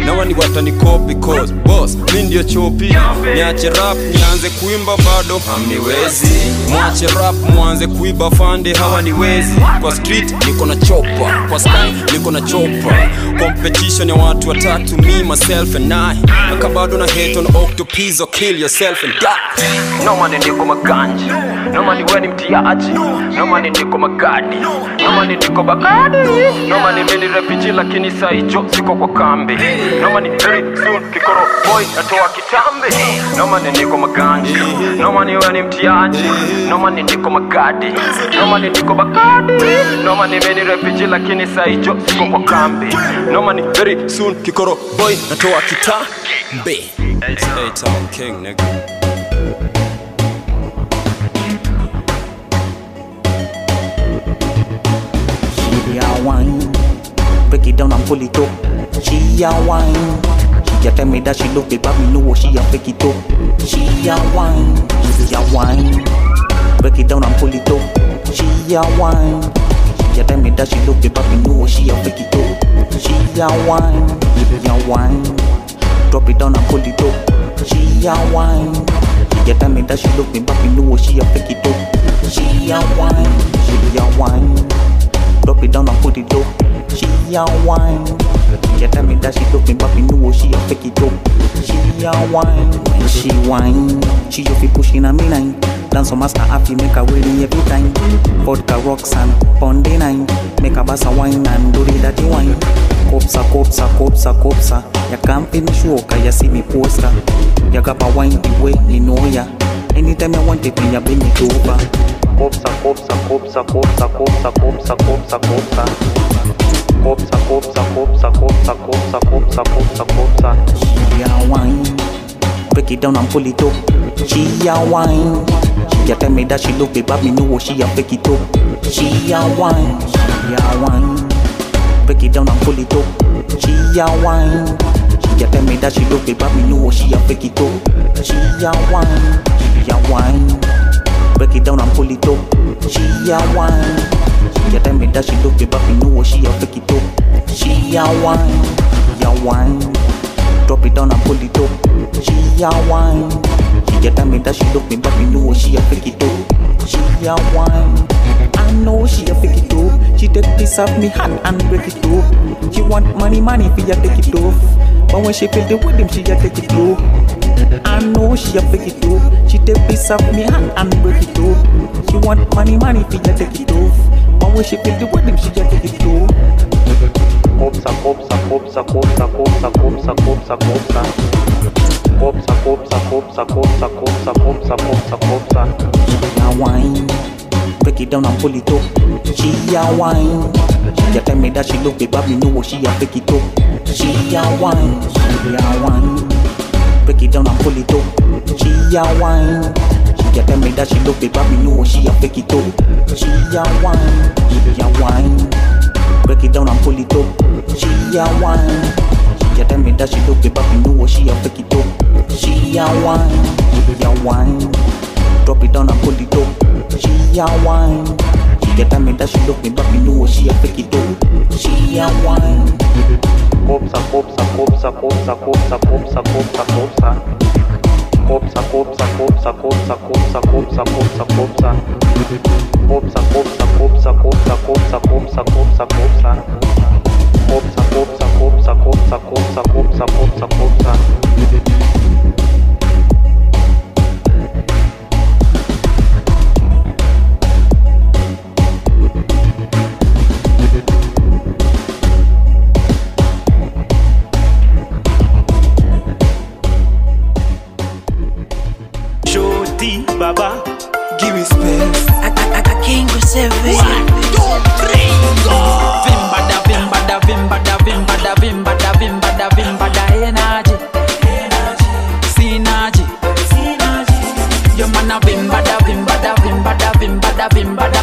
nawa ni wataniko cause boss mi ndio chopi. Niache rap nianze kuimba bado hamniwezi. Mwache rap mwanze kuiba fande hawa niwezi kwa street niko na chopa. Kwa sky niko na chopa. Competition ya watu watatu me myself and I. Naka bado na hate on octopus or kill yourself and die. No man ndiko maganji no man ni mtiaji. No man ndiko magadi. No man ndiko bakadi no man mimi refugee lakini saijo siko kwa kambi no ni very soon kikoro boy natoa kitambe noma ni niko maganji noma ni wewe ni mtiaji. Noma ni niko magadi. Noma ni niko bakadi noma ni meni refugee lakini saijo siko kwa kambi. Noma ni very soon kikoro boy natoa kitambe It's A-Town King nigga. She a break it down and pull it up. She a wine, she a tell me that she love me, but me know she a fake it up. She a wine, she a wine, break it down and pull it up. She a wine, she a tell me that she love me, but me know she a fake it up. She a wine, she a wine, drop it down and pull it up. She a wine, she a tell me that she love me, but me know she a fake it up. She a wine, she a wine. Drop it down and put it up. She a wine. She tell me that she love me, but me know she a fake it up. She a wine. When she wine, she just be pushing a me nine. Dance on master happy, make her ready every time. Vodka rocks and Pondy nine. Make her bust a wine and do the dirty wine. Kopsa, kopsa, kopsa, kopsa. Ya camp in shoka, ya see me poster. Ya gapa wine the way you know ya. Anytime I want it, me ya bring it over. Kopsa, kopsa, kopsa, kopsa, kopsa, kopsa, kopsa, kopsa. Kopsa, kopsa, kopsa, kopsa, kopsa, kopsa, kopsa, kopsa. She a wine. Break it down and pull it up. She a wine. She a tell me that she love me, but me know she a fake it up. She a wine. She a wine. Break it down and pull it up. She a wine. A tell me that she love it, but me know she a fake it up. She a wine, she a wine. Break it down and pull it up. She a wine. She tell me that she love it, but me know she a fake it up. She a wine, she a wine. Drop it down and pull it up. She a wine. She a tell me that she love me, but me know she a fake it up. She a wine. I know she a fake it up. She take piece of me hand and break it up. She want money, money for ya take it off. But when she feel the rhythm, she a take it low. I know she a fake it up. She take piece of me hand and break it up. She want money, money for ya take it off. But when she feel the rhythm, she a take it low. Kopsa, kopsa, kopsa, kopsa, kopsa, kopsa, kopsa, kopsa. Kopsa, kopsa, kopsa, kopsa, kopsa, kopsa, kopsa, kopsa. She a wine. Break it down and pull it up. She a wine. She tell me that she love me, but me know she a fake it up. She a wine. She a wine. Break it down and pull it up. She a wine. She tell me that she love me, but me know she a fake it up. She a wine. She a wine. Break it down and pull it up. She a wine. Yeah, tell me that she do it, but you know what she a fake it up. She a wine, she a wine. Drop it down and pull it up. She a wine. Yeah, tell me that she do it, but you know what she a fake it up. She a wine. Copsa, copsa, copsa, copsa, copsa, copsa, copsa, copsa Copsa, copsa, copsa, copsa, copsa, copsa, copsa, copsa Copsa, copsa, copsa, copsa, copsa, copsa, copsa Copsa, copsa popsa. Kopsa, kopsa, kopsa. Shorty, Baba, give me space. I, I, I can't go seven. One, two, three, go vim, bada vim, bada vim, bada vim, bada energy. Synergy. Synergy. Your man a vim, bada vim, bada vim, bada vim, bada vim, bada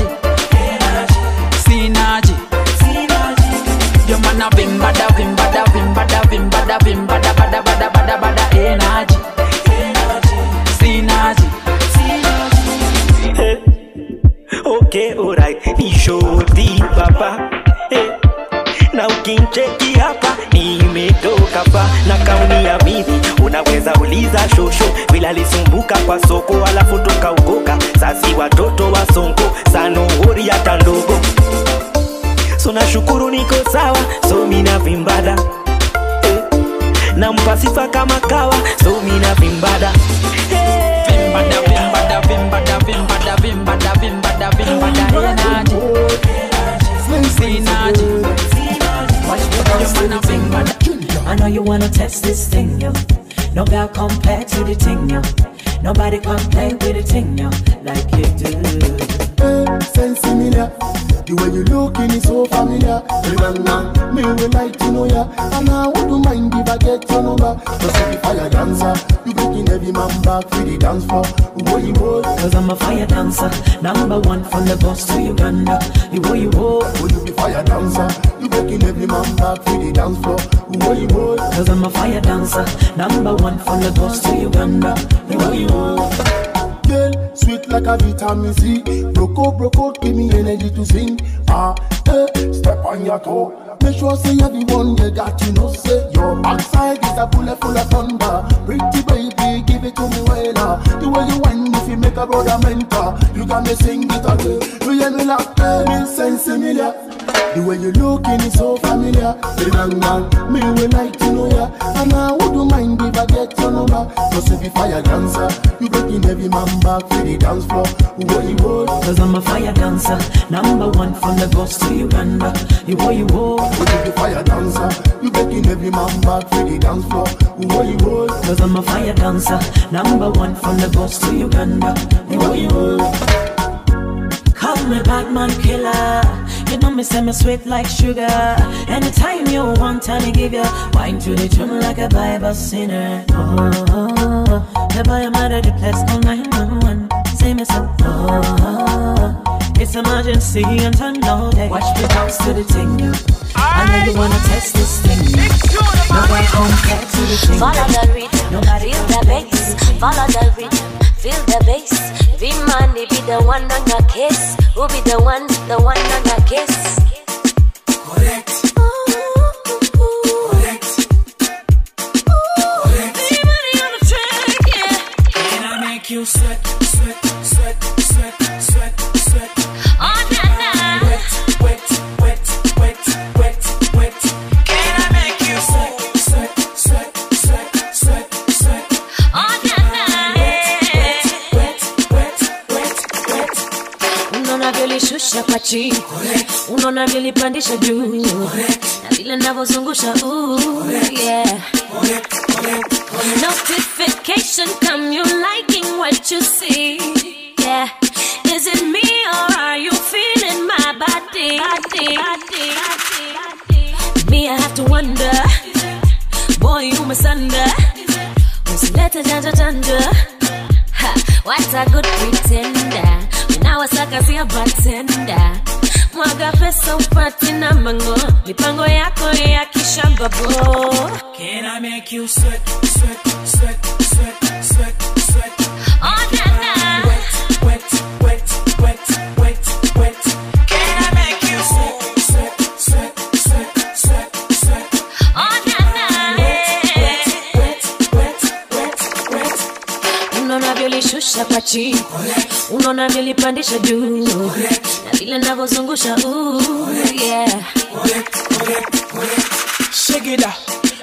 man bada vim bada vim bada vim bada, bada, bada, bada, energy. Synergy. Eh. Okay, alright, ni shoti baba eh. Na ukincheki hapa nimetoka pa na kauni ya mimi unaweza uliza shosho. Vila lisumbuka kwa soko alafu tukaukoka sasi watoto wa sonko sanohori hata ndogo so nashukuru niko sawa so mina vimbada eh. nampa sifa kama kawa so mina vimbada Vimbada, vimbada, vimbada, vimbada, vimbada, vimbada, vimbada, energy Synergy Your man a vimbada I know you wanna test this thing, yo. No girl compare to the thing, yo. Nobody can play with the thing, yo, like you do. Hey, sense similar. The way you looking is so familiar. Remember, me will like to know ya. And I wouldn't mind if I get your number. Cause if you fire dancer, you breaking every man back for the dance floor. Boy, you boy. Cause I'm a fire dancer, number one from the bus to Uganda. You boy, you boy. Boy, you be fire dancer. You breaking every man back for the dance floor. Boy, you boy. Cause I'm a fire dancer, number one from the bus to Uganda. Boy, you boy. Girl, sweet like a vitamin C. Broke out, give me energy to sing. Ah, eh, step on your toe. Make sure say everyone you got you know say your backside is a bullet full of thunder. Pretty baby, give it to me well. ah. The way you whine, you make a brother mentor, you got me sing it again. You hear me like eh, me sense similar. The way you looking is so familiar. The bang bang, me we like to know ya. And I wouldn't mind if I get your number. Cause if you fire dancer, you breaking every man back for the dance floor. What you would? Cause I'm a fire dancer, number one from Lagos to Uganda. You what you want? But if you fire dancer, you breaking every man back for the dance floor. What you would? Cause I'm a fire dancer, number one from Lagos to Uganda. You what you? Call me Batman killer. You know me say me sweet like sugar. Anytime you want, I give you wine to the tune like a Bible sinner. Oh, the boy I'm out of the place, call 911. Say me so. Oh, it's emergency and turn all day. Watch me bounce to the thing. I know you wanna test this thing. Nobody compared to the thing. Follow the rhythm, feel the bass. Follow the rhythm, feel the bass. V-Money be the one on your kiss. Who be the one, the one on your case? Correct. Can I make you sweat, kwa chini unaona vyolipandisha juu. Na vile navyozungusha yeah. notification come you liking what you see. Yeah. Is it me or are you feeling my body? Body body body me i have to wonder. Boy you masunder usilete janja janja Ha, what a good pretender unawasakazia batenda mwaga pesa upati na mango. Mipango yako ya kishambabo Can I make you sweat, sweat, sweat, sweat, sweat? Vyolishusha kwa unaona nilipandisha juu. Na vile navyozungusha. Shigida,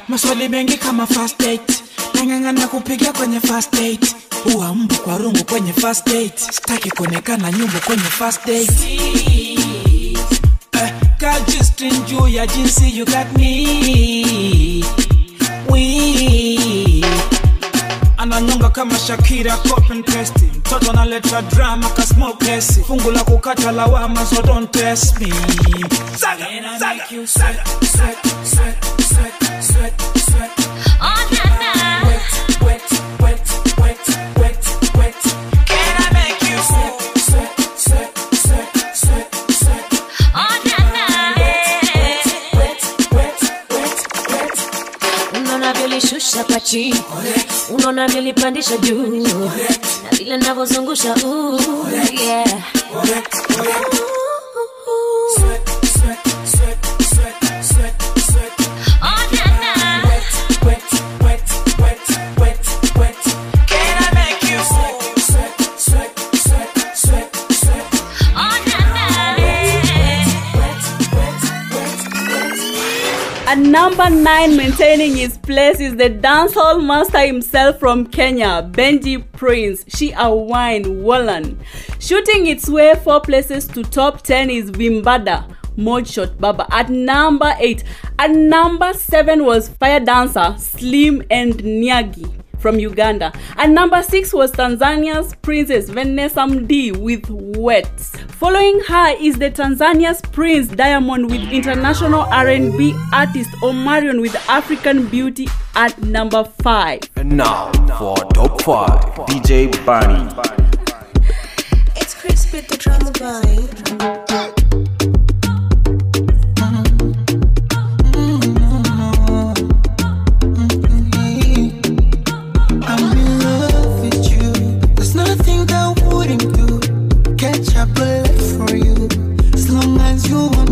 maswali mengi kama first date. Nang'ang'ana kupiga kwenye first date. Uwa mbu kwa rungu kwenye first date. Sitaki kuonekana nyumbu kwenye first date. Juu ya jinsi you got me. We ananyonga kama shakira copy and paste. Mtoto analeta drama ka small case fungu la kukata lawama so don't test me. Saga saga saga sweat sweat sweat sweat sweat unaona vyolishusha kwa chini unaona vyolipandisha juu. Na vile navyozungusha yeah. Number nine, maintaining his place is the dancehall master himself from Kenya, Benji Prince. She a wine Wallen. Shooting its way four places to top ten is Vimbada. Modshot Baba at number 8. At number 7 was Fire Dancer Slim and Nyagi from Uganda. And number 6 was Tanzania's Princess Vanessa Mdee with Wet. Following her is the Tanzania's Prince Diamond with international R&B artist Omarion with African Beauty at number 5. And now for top 5 DJ Bunny. It's Chris with the drama boy.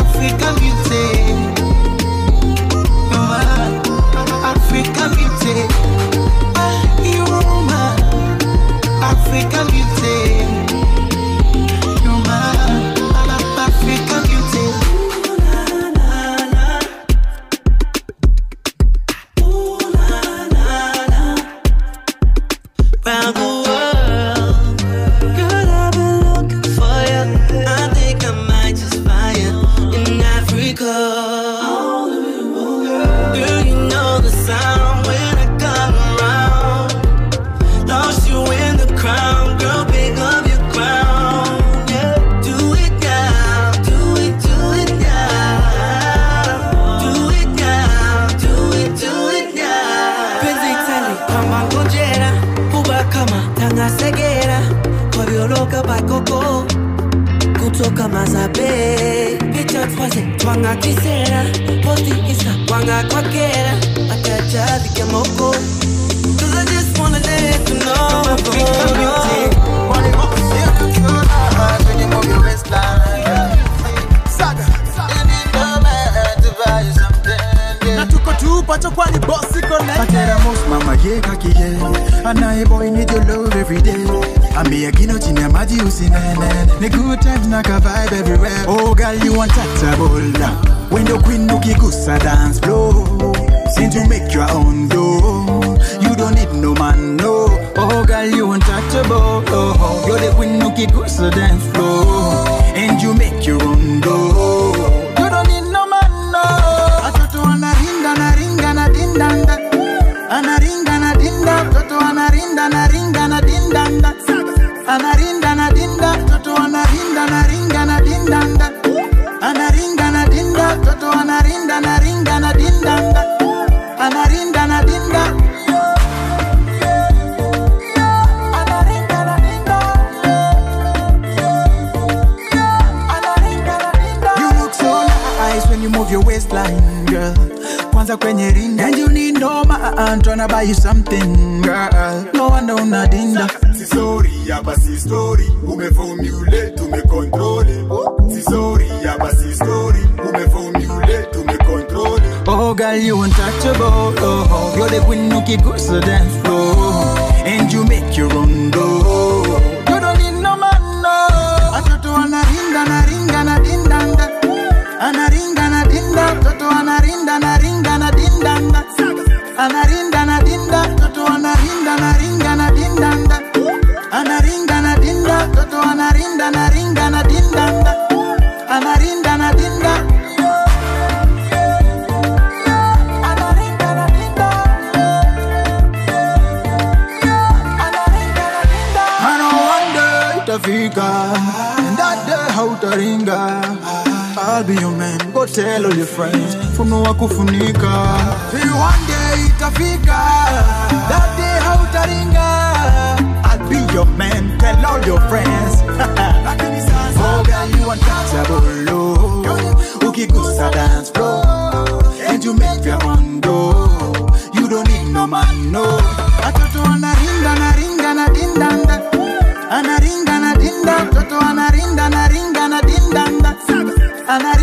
African beauty. You're my African beauty. Ah, my African beauty. wangakwizera botiisa wangakwakera akajavi kemoko Cause I just wanna dance, no, I'm going tupacho kwani bosi Patera most mama ye kaki ye Anaye boy need your love every day. Ami agino chini ya maji usinene Ni good times na ka vibe everywhere. Oh girl you tatabola When the queen ukigusa dance floor. Since you make your own dough You don't need no man no. Oh girl you untouchable oh, oh. You're the queen ukigusa dance floor. And you make your own dough Anarinda na dinda Toto anarinda na ringa na dindanda. Anaringa na dinda Toto anarinda na ringa na dindanda. Anarinda na dinda. Your waistline, girl. Kwanza kwenye ring and you need no man tryna buy you something, I'll be your man, go tell all your friends. Funua kufunika. See one day itafika. That day hautaringa. I'll be your man, tell all your friends. Oh girl you untouchable. Oh. Ukigusa dance floor. And you make your own dough You don't need no man no. Watoto wanaringa na ringa na dindanda Anaringa na dinda Toto anarinda I'm at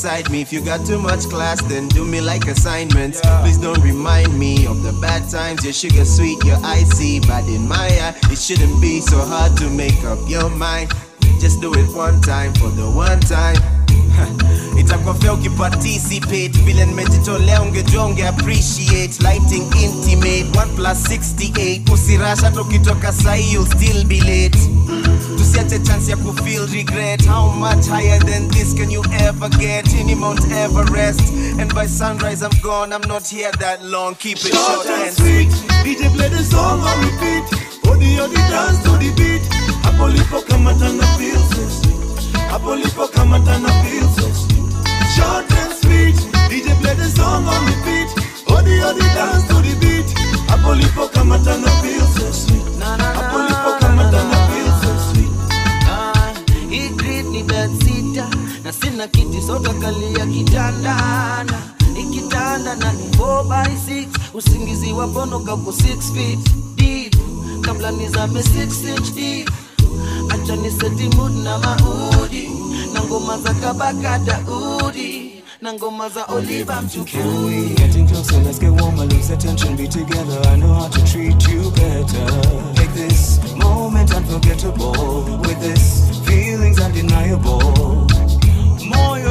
beside me. If you got too much class, then do me like assignments. Please don't remind me of the bad times. Your sugar sweet, your icy, but in my eye, it shouldn't be so hard to make up your mind. Just do it one time for the one time. itakuwa fea ukiparticipate vile nimejitolea ungejua unge appreciate lighting intimate 1 plus 68 usirasha hata ukitoka sahi you'll still be late tusiache chance ya kufeel regret how much higher than this can you ever get in mount everest and by sunrise i'm gone i'm not here that long keep it Short and sweet. DJ play the song on repeat. Oh, odi odi dance to the beat. Hapo lipo kamata na feel so sweet. Hapo lipo kamata na feel so sweet. Short and sweet. DJ play the song on repeat. Oh, odi odi dance to the beat. Hapo lipo kamata na feel so sweet. Hapo na kiti sote kalia kitandana ikitanda ni 4 by 6 usingizi wa bono kako 6 feet deep kabla nizame 6 inch deep acha ni seti mood na maudi na ngoma za kabaka daudi na ngoma za oliva mchukui Getting let's get warmer, lose the tension, be together. I know how to treat you better. Make this moment unforgettable. With this, feelings undeniable.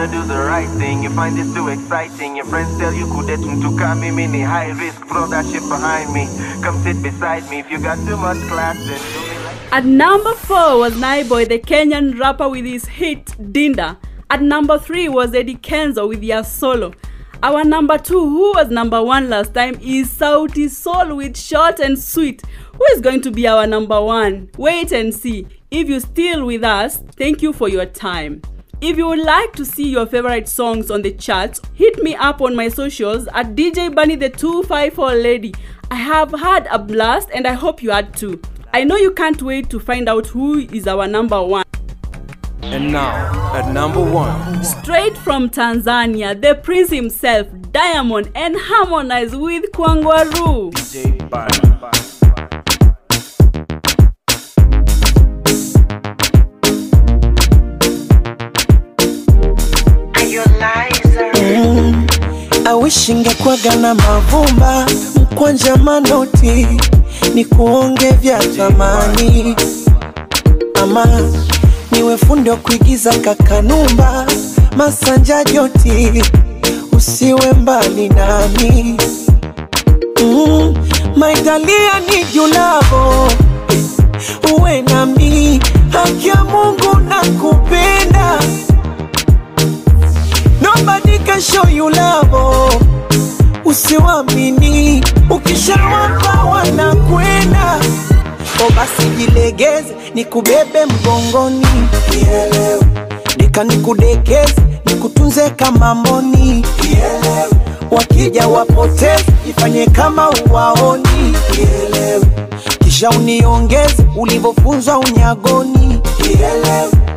wanna do the right thing, you find this too exciting. Your friends tell you kudet mtu kami mini high risk, throw that shit behind me. Come sit beside me. If you got too much class, then do me like At number 4 was Naiboy, the Kenyan rapper with his hit Dinda. At number 3 was Eddie Kenzo with Ya Solo. Our number 2, who was number 1 last time, is Sauti Soul with Short and Sweet. Who is going to be our number 1? Wait and see. If you're still with us, thank you for your time. If you would like to see your favorite songs on the charts, hit me up on my socials at DJ Bunny the 254 Lady. I have had a blast and I hope you had too. I know you can't wait to find out who is our number one. And now, at number one, Straight from Tanzania, the prince himself, Diamond, and harmonize with Kwangwaru. DJ Bunny. Awishi ngekwaga na mavumba mkwanja manoti ni kuonge vya thamani. Ama niwe fundi wa kuigiza kakanumba masanja joti usiwe mbali nami. Mm, maitalia ni julavo uwe nami. Haki mungu na kupenda nobody can show you love usiwamini. Ukishawapa wanakwenda. O basi jilegeze nikubebe mgongoni. Nielewe. deka nikudekeze nikutunze kama mboni. Wakija wapoteze ifanye kama uwaoni. Kisha uniongeze ulivyofunzwa unyagoni.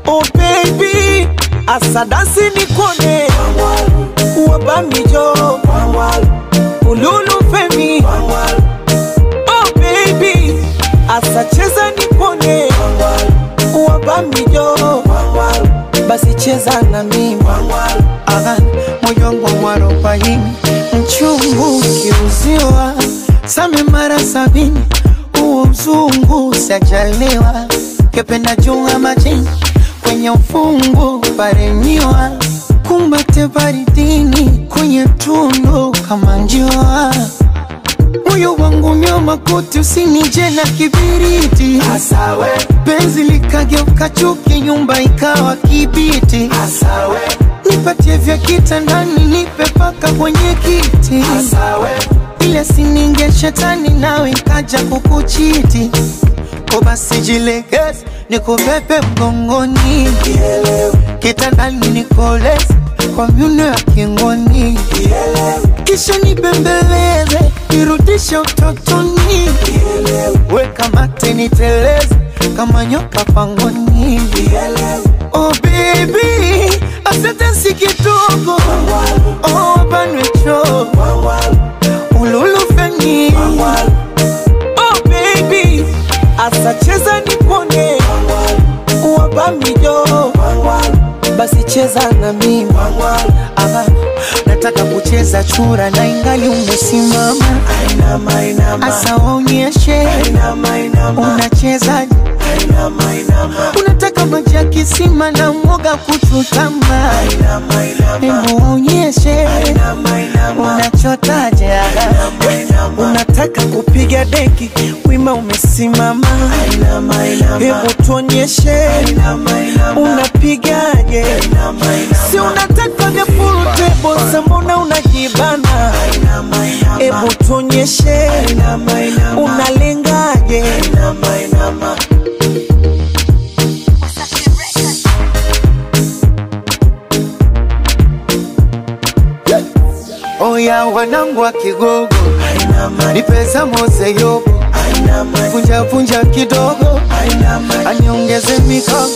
Oh baby asadasi nikone wabamijo ululu femi oh baby. Asacheza nipone wabamijo basi cheza na mimi Aha, moyo wangu mwarobaini mchungu kiuziwa. Same mara sabini. Uo mzungu sajaliwa kependa jua majini kwenye ufungo paremiwa kumbate baridini kwenye tundu kama njiwa moyo wangu mio makuti usinije na kibiriti Asawe. penzi likageuka chuki nyumba ikawa kibiti Asawe. nipatie vya kitandani nipe paka kwenye kiti Asawe. ile sininge shetani nawe kaja kukuchiti ko basi jilegeze nikubebe mgongoni. Kitandani nikoleze kwa myuno ya kingoni. Kisha nibembeleze nirudishe utotoni. Weka mate niteleze kama nyoka pangoni. Oh baby asante oh banwecho ululufeni asacheza nipone wabamijo basi cheza na mimi Aha, nataka kucheza chura na ingali umesimama. Asa waonyeshe unachezaje unataka maji ya kisima na mwoga kuchutama hebu onyeshe unachotaja. unataka kupiga deki wima umesimama hebu tuonyeshe unapigaje si unataka vya pulutebosa mbona unajibana hebu tuonyeshe unalengaje oya wanangu wa kigogo. Ni pesa mose yobo punja punja kidogo. Aniongeze mikogo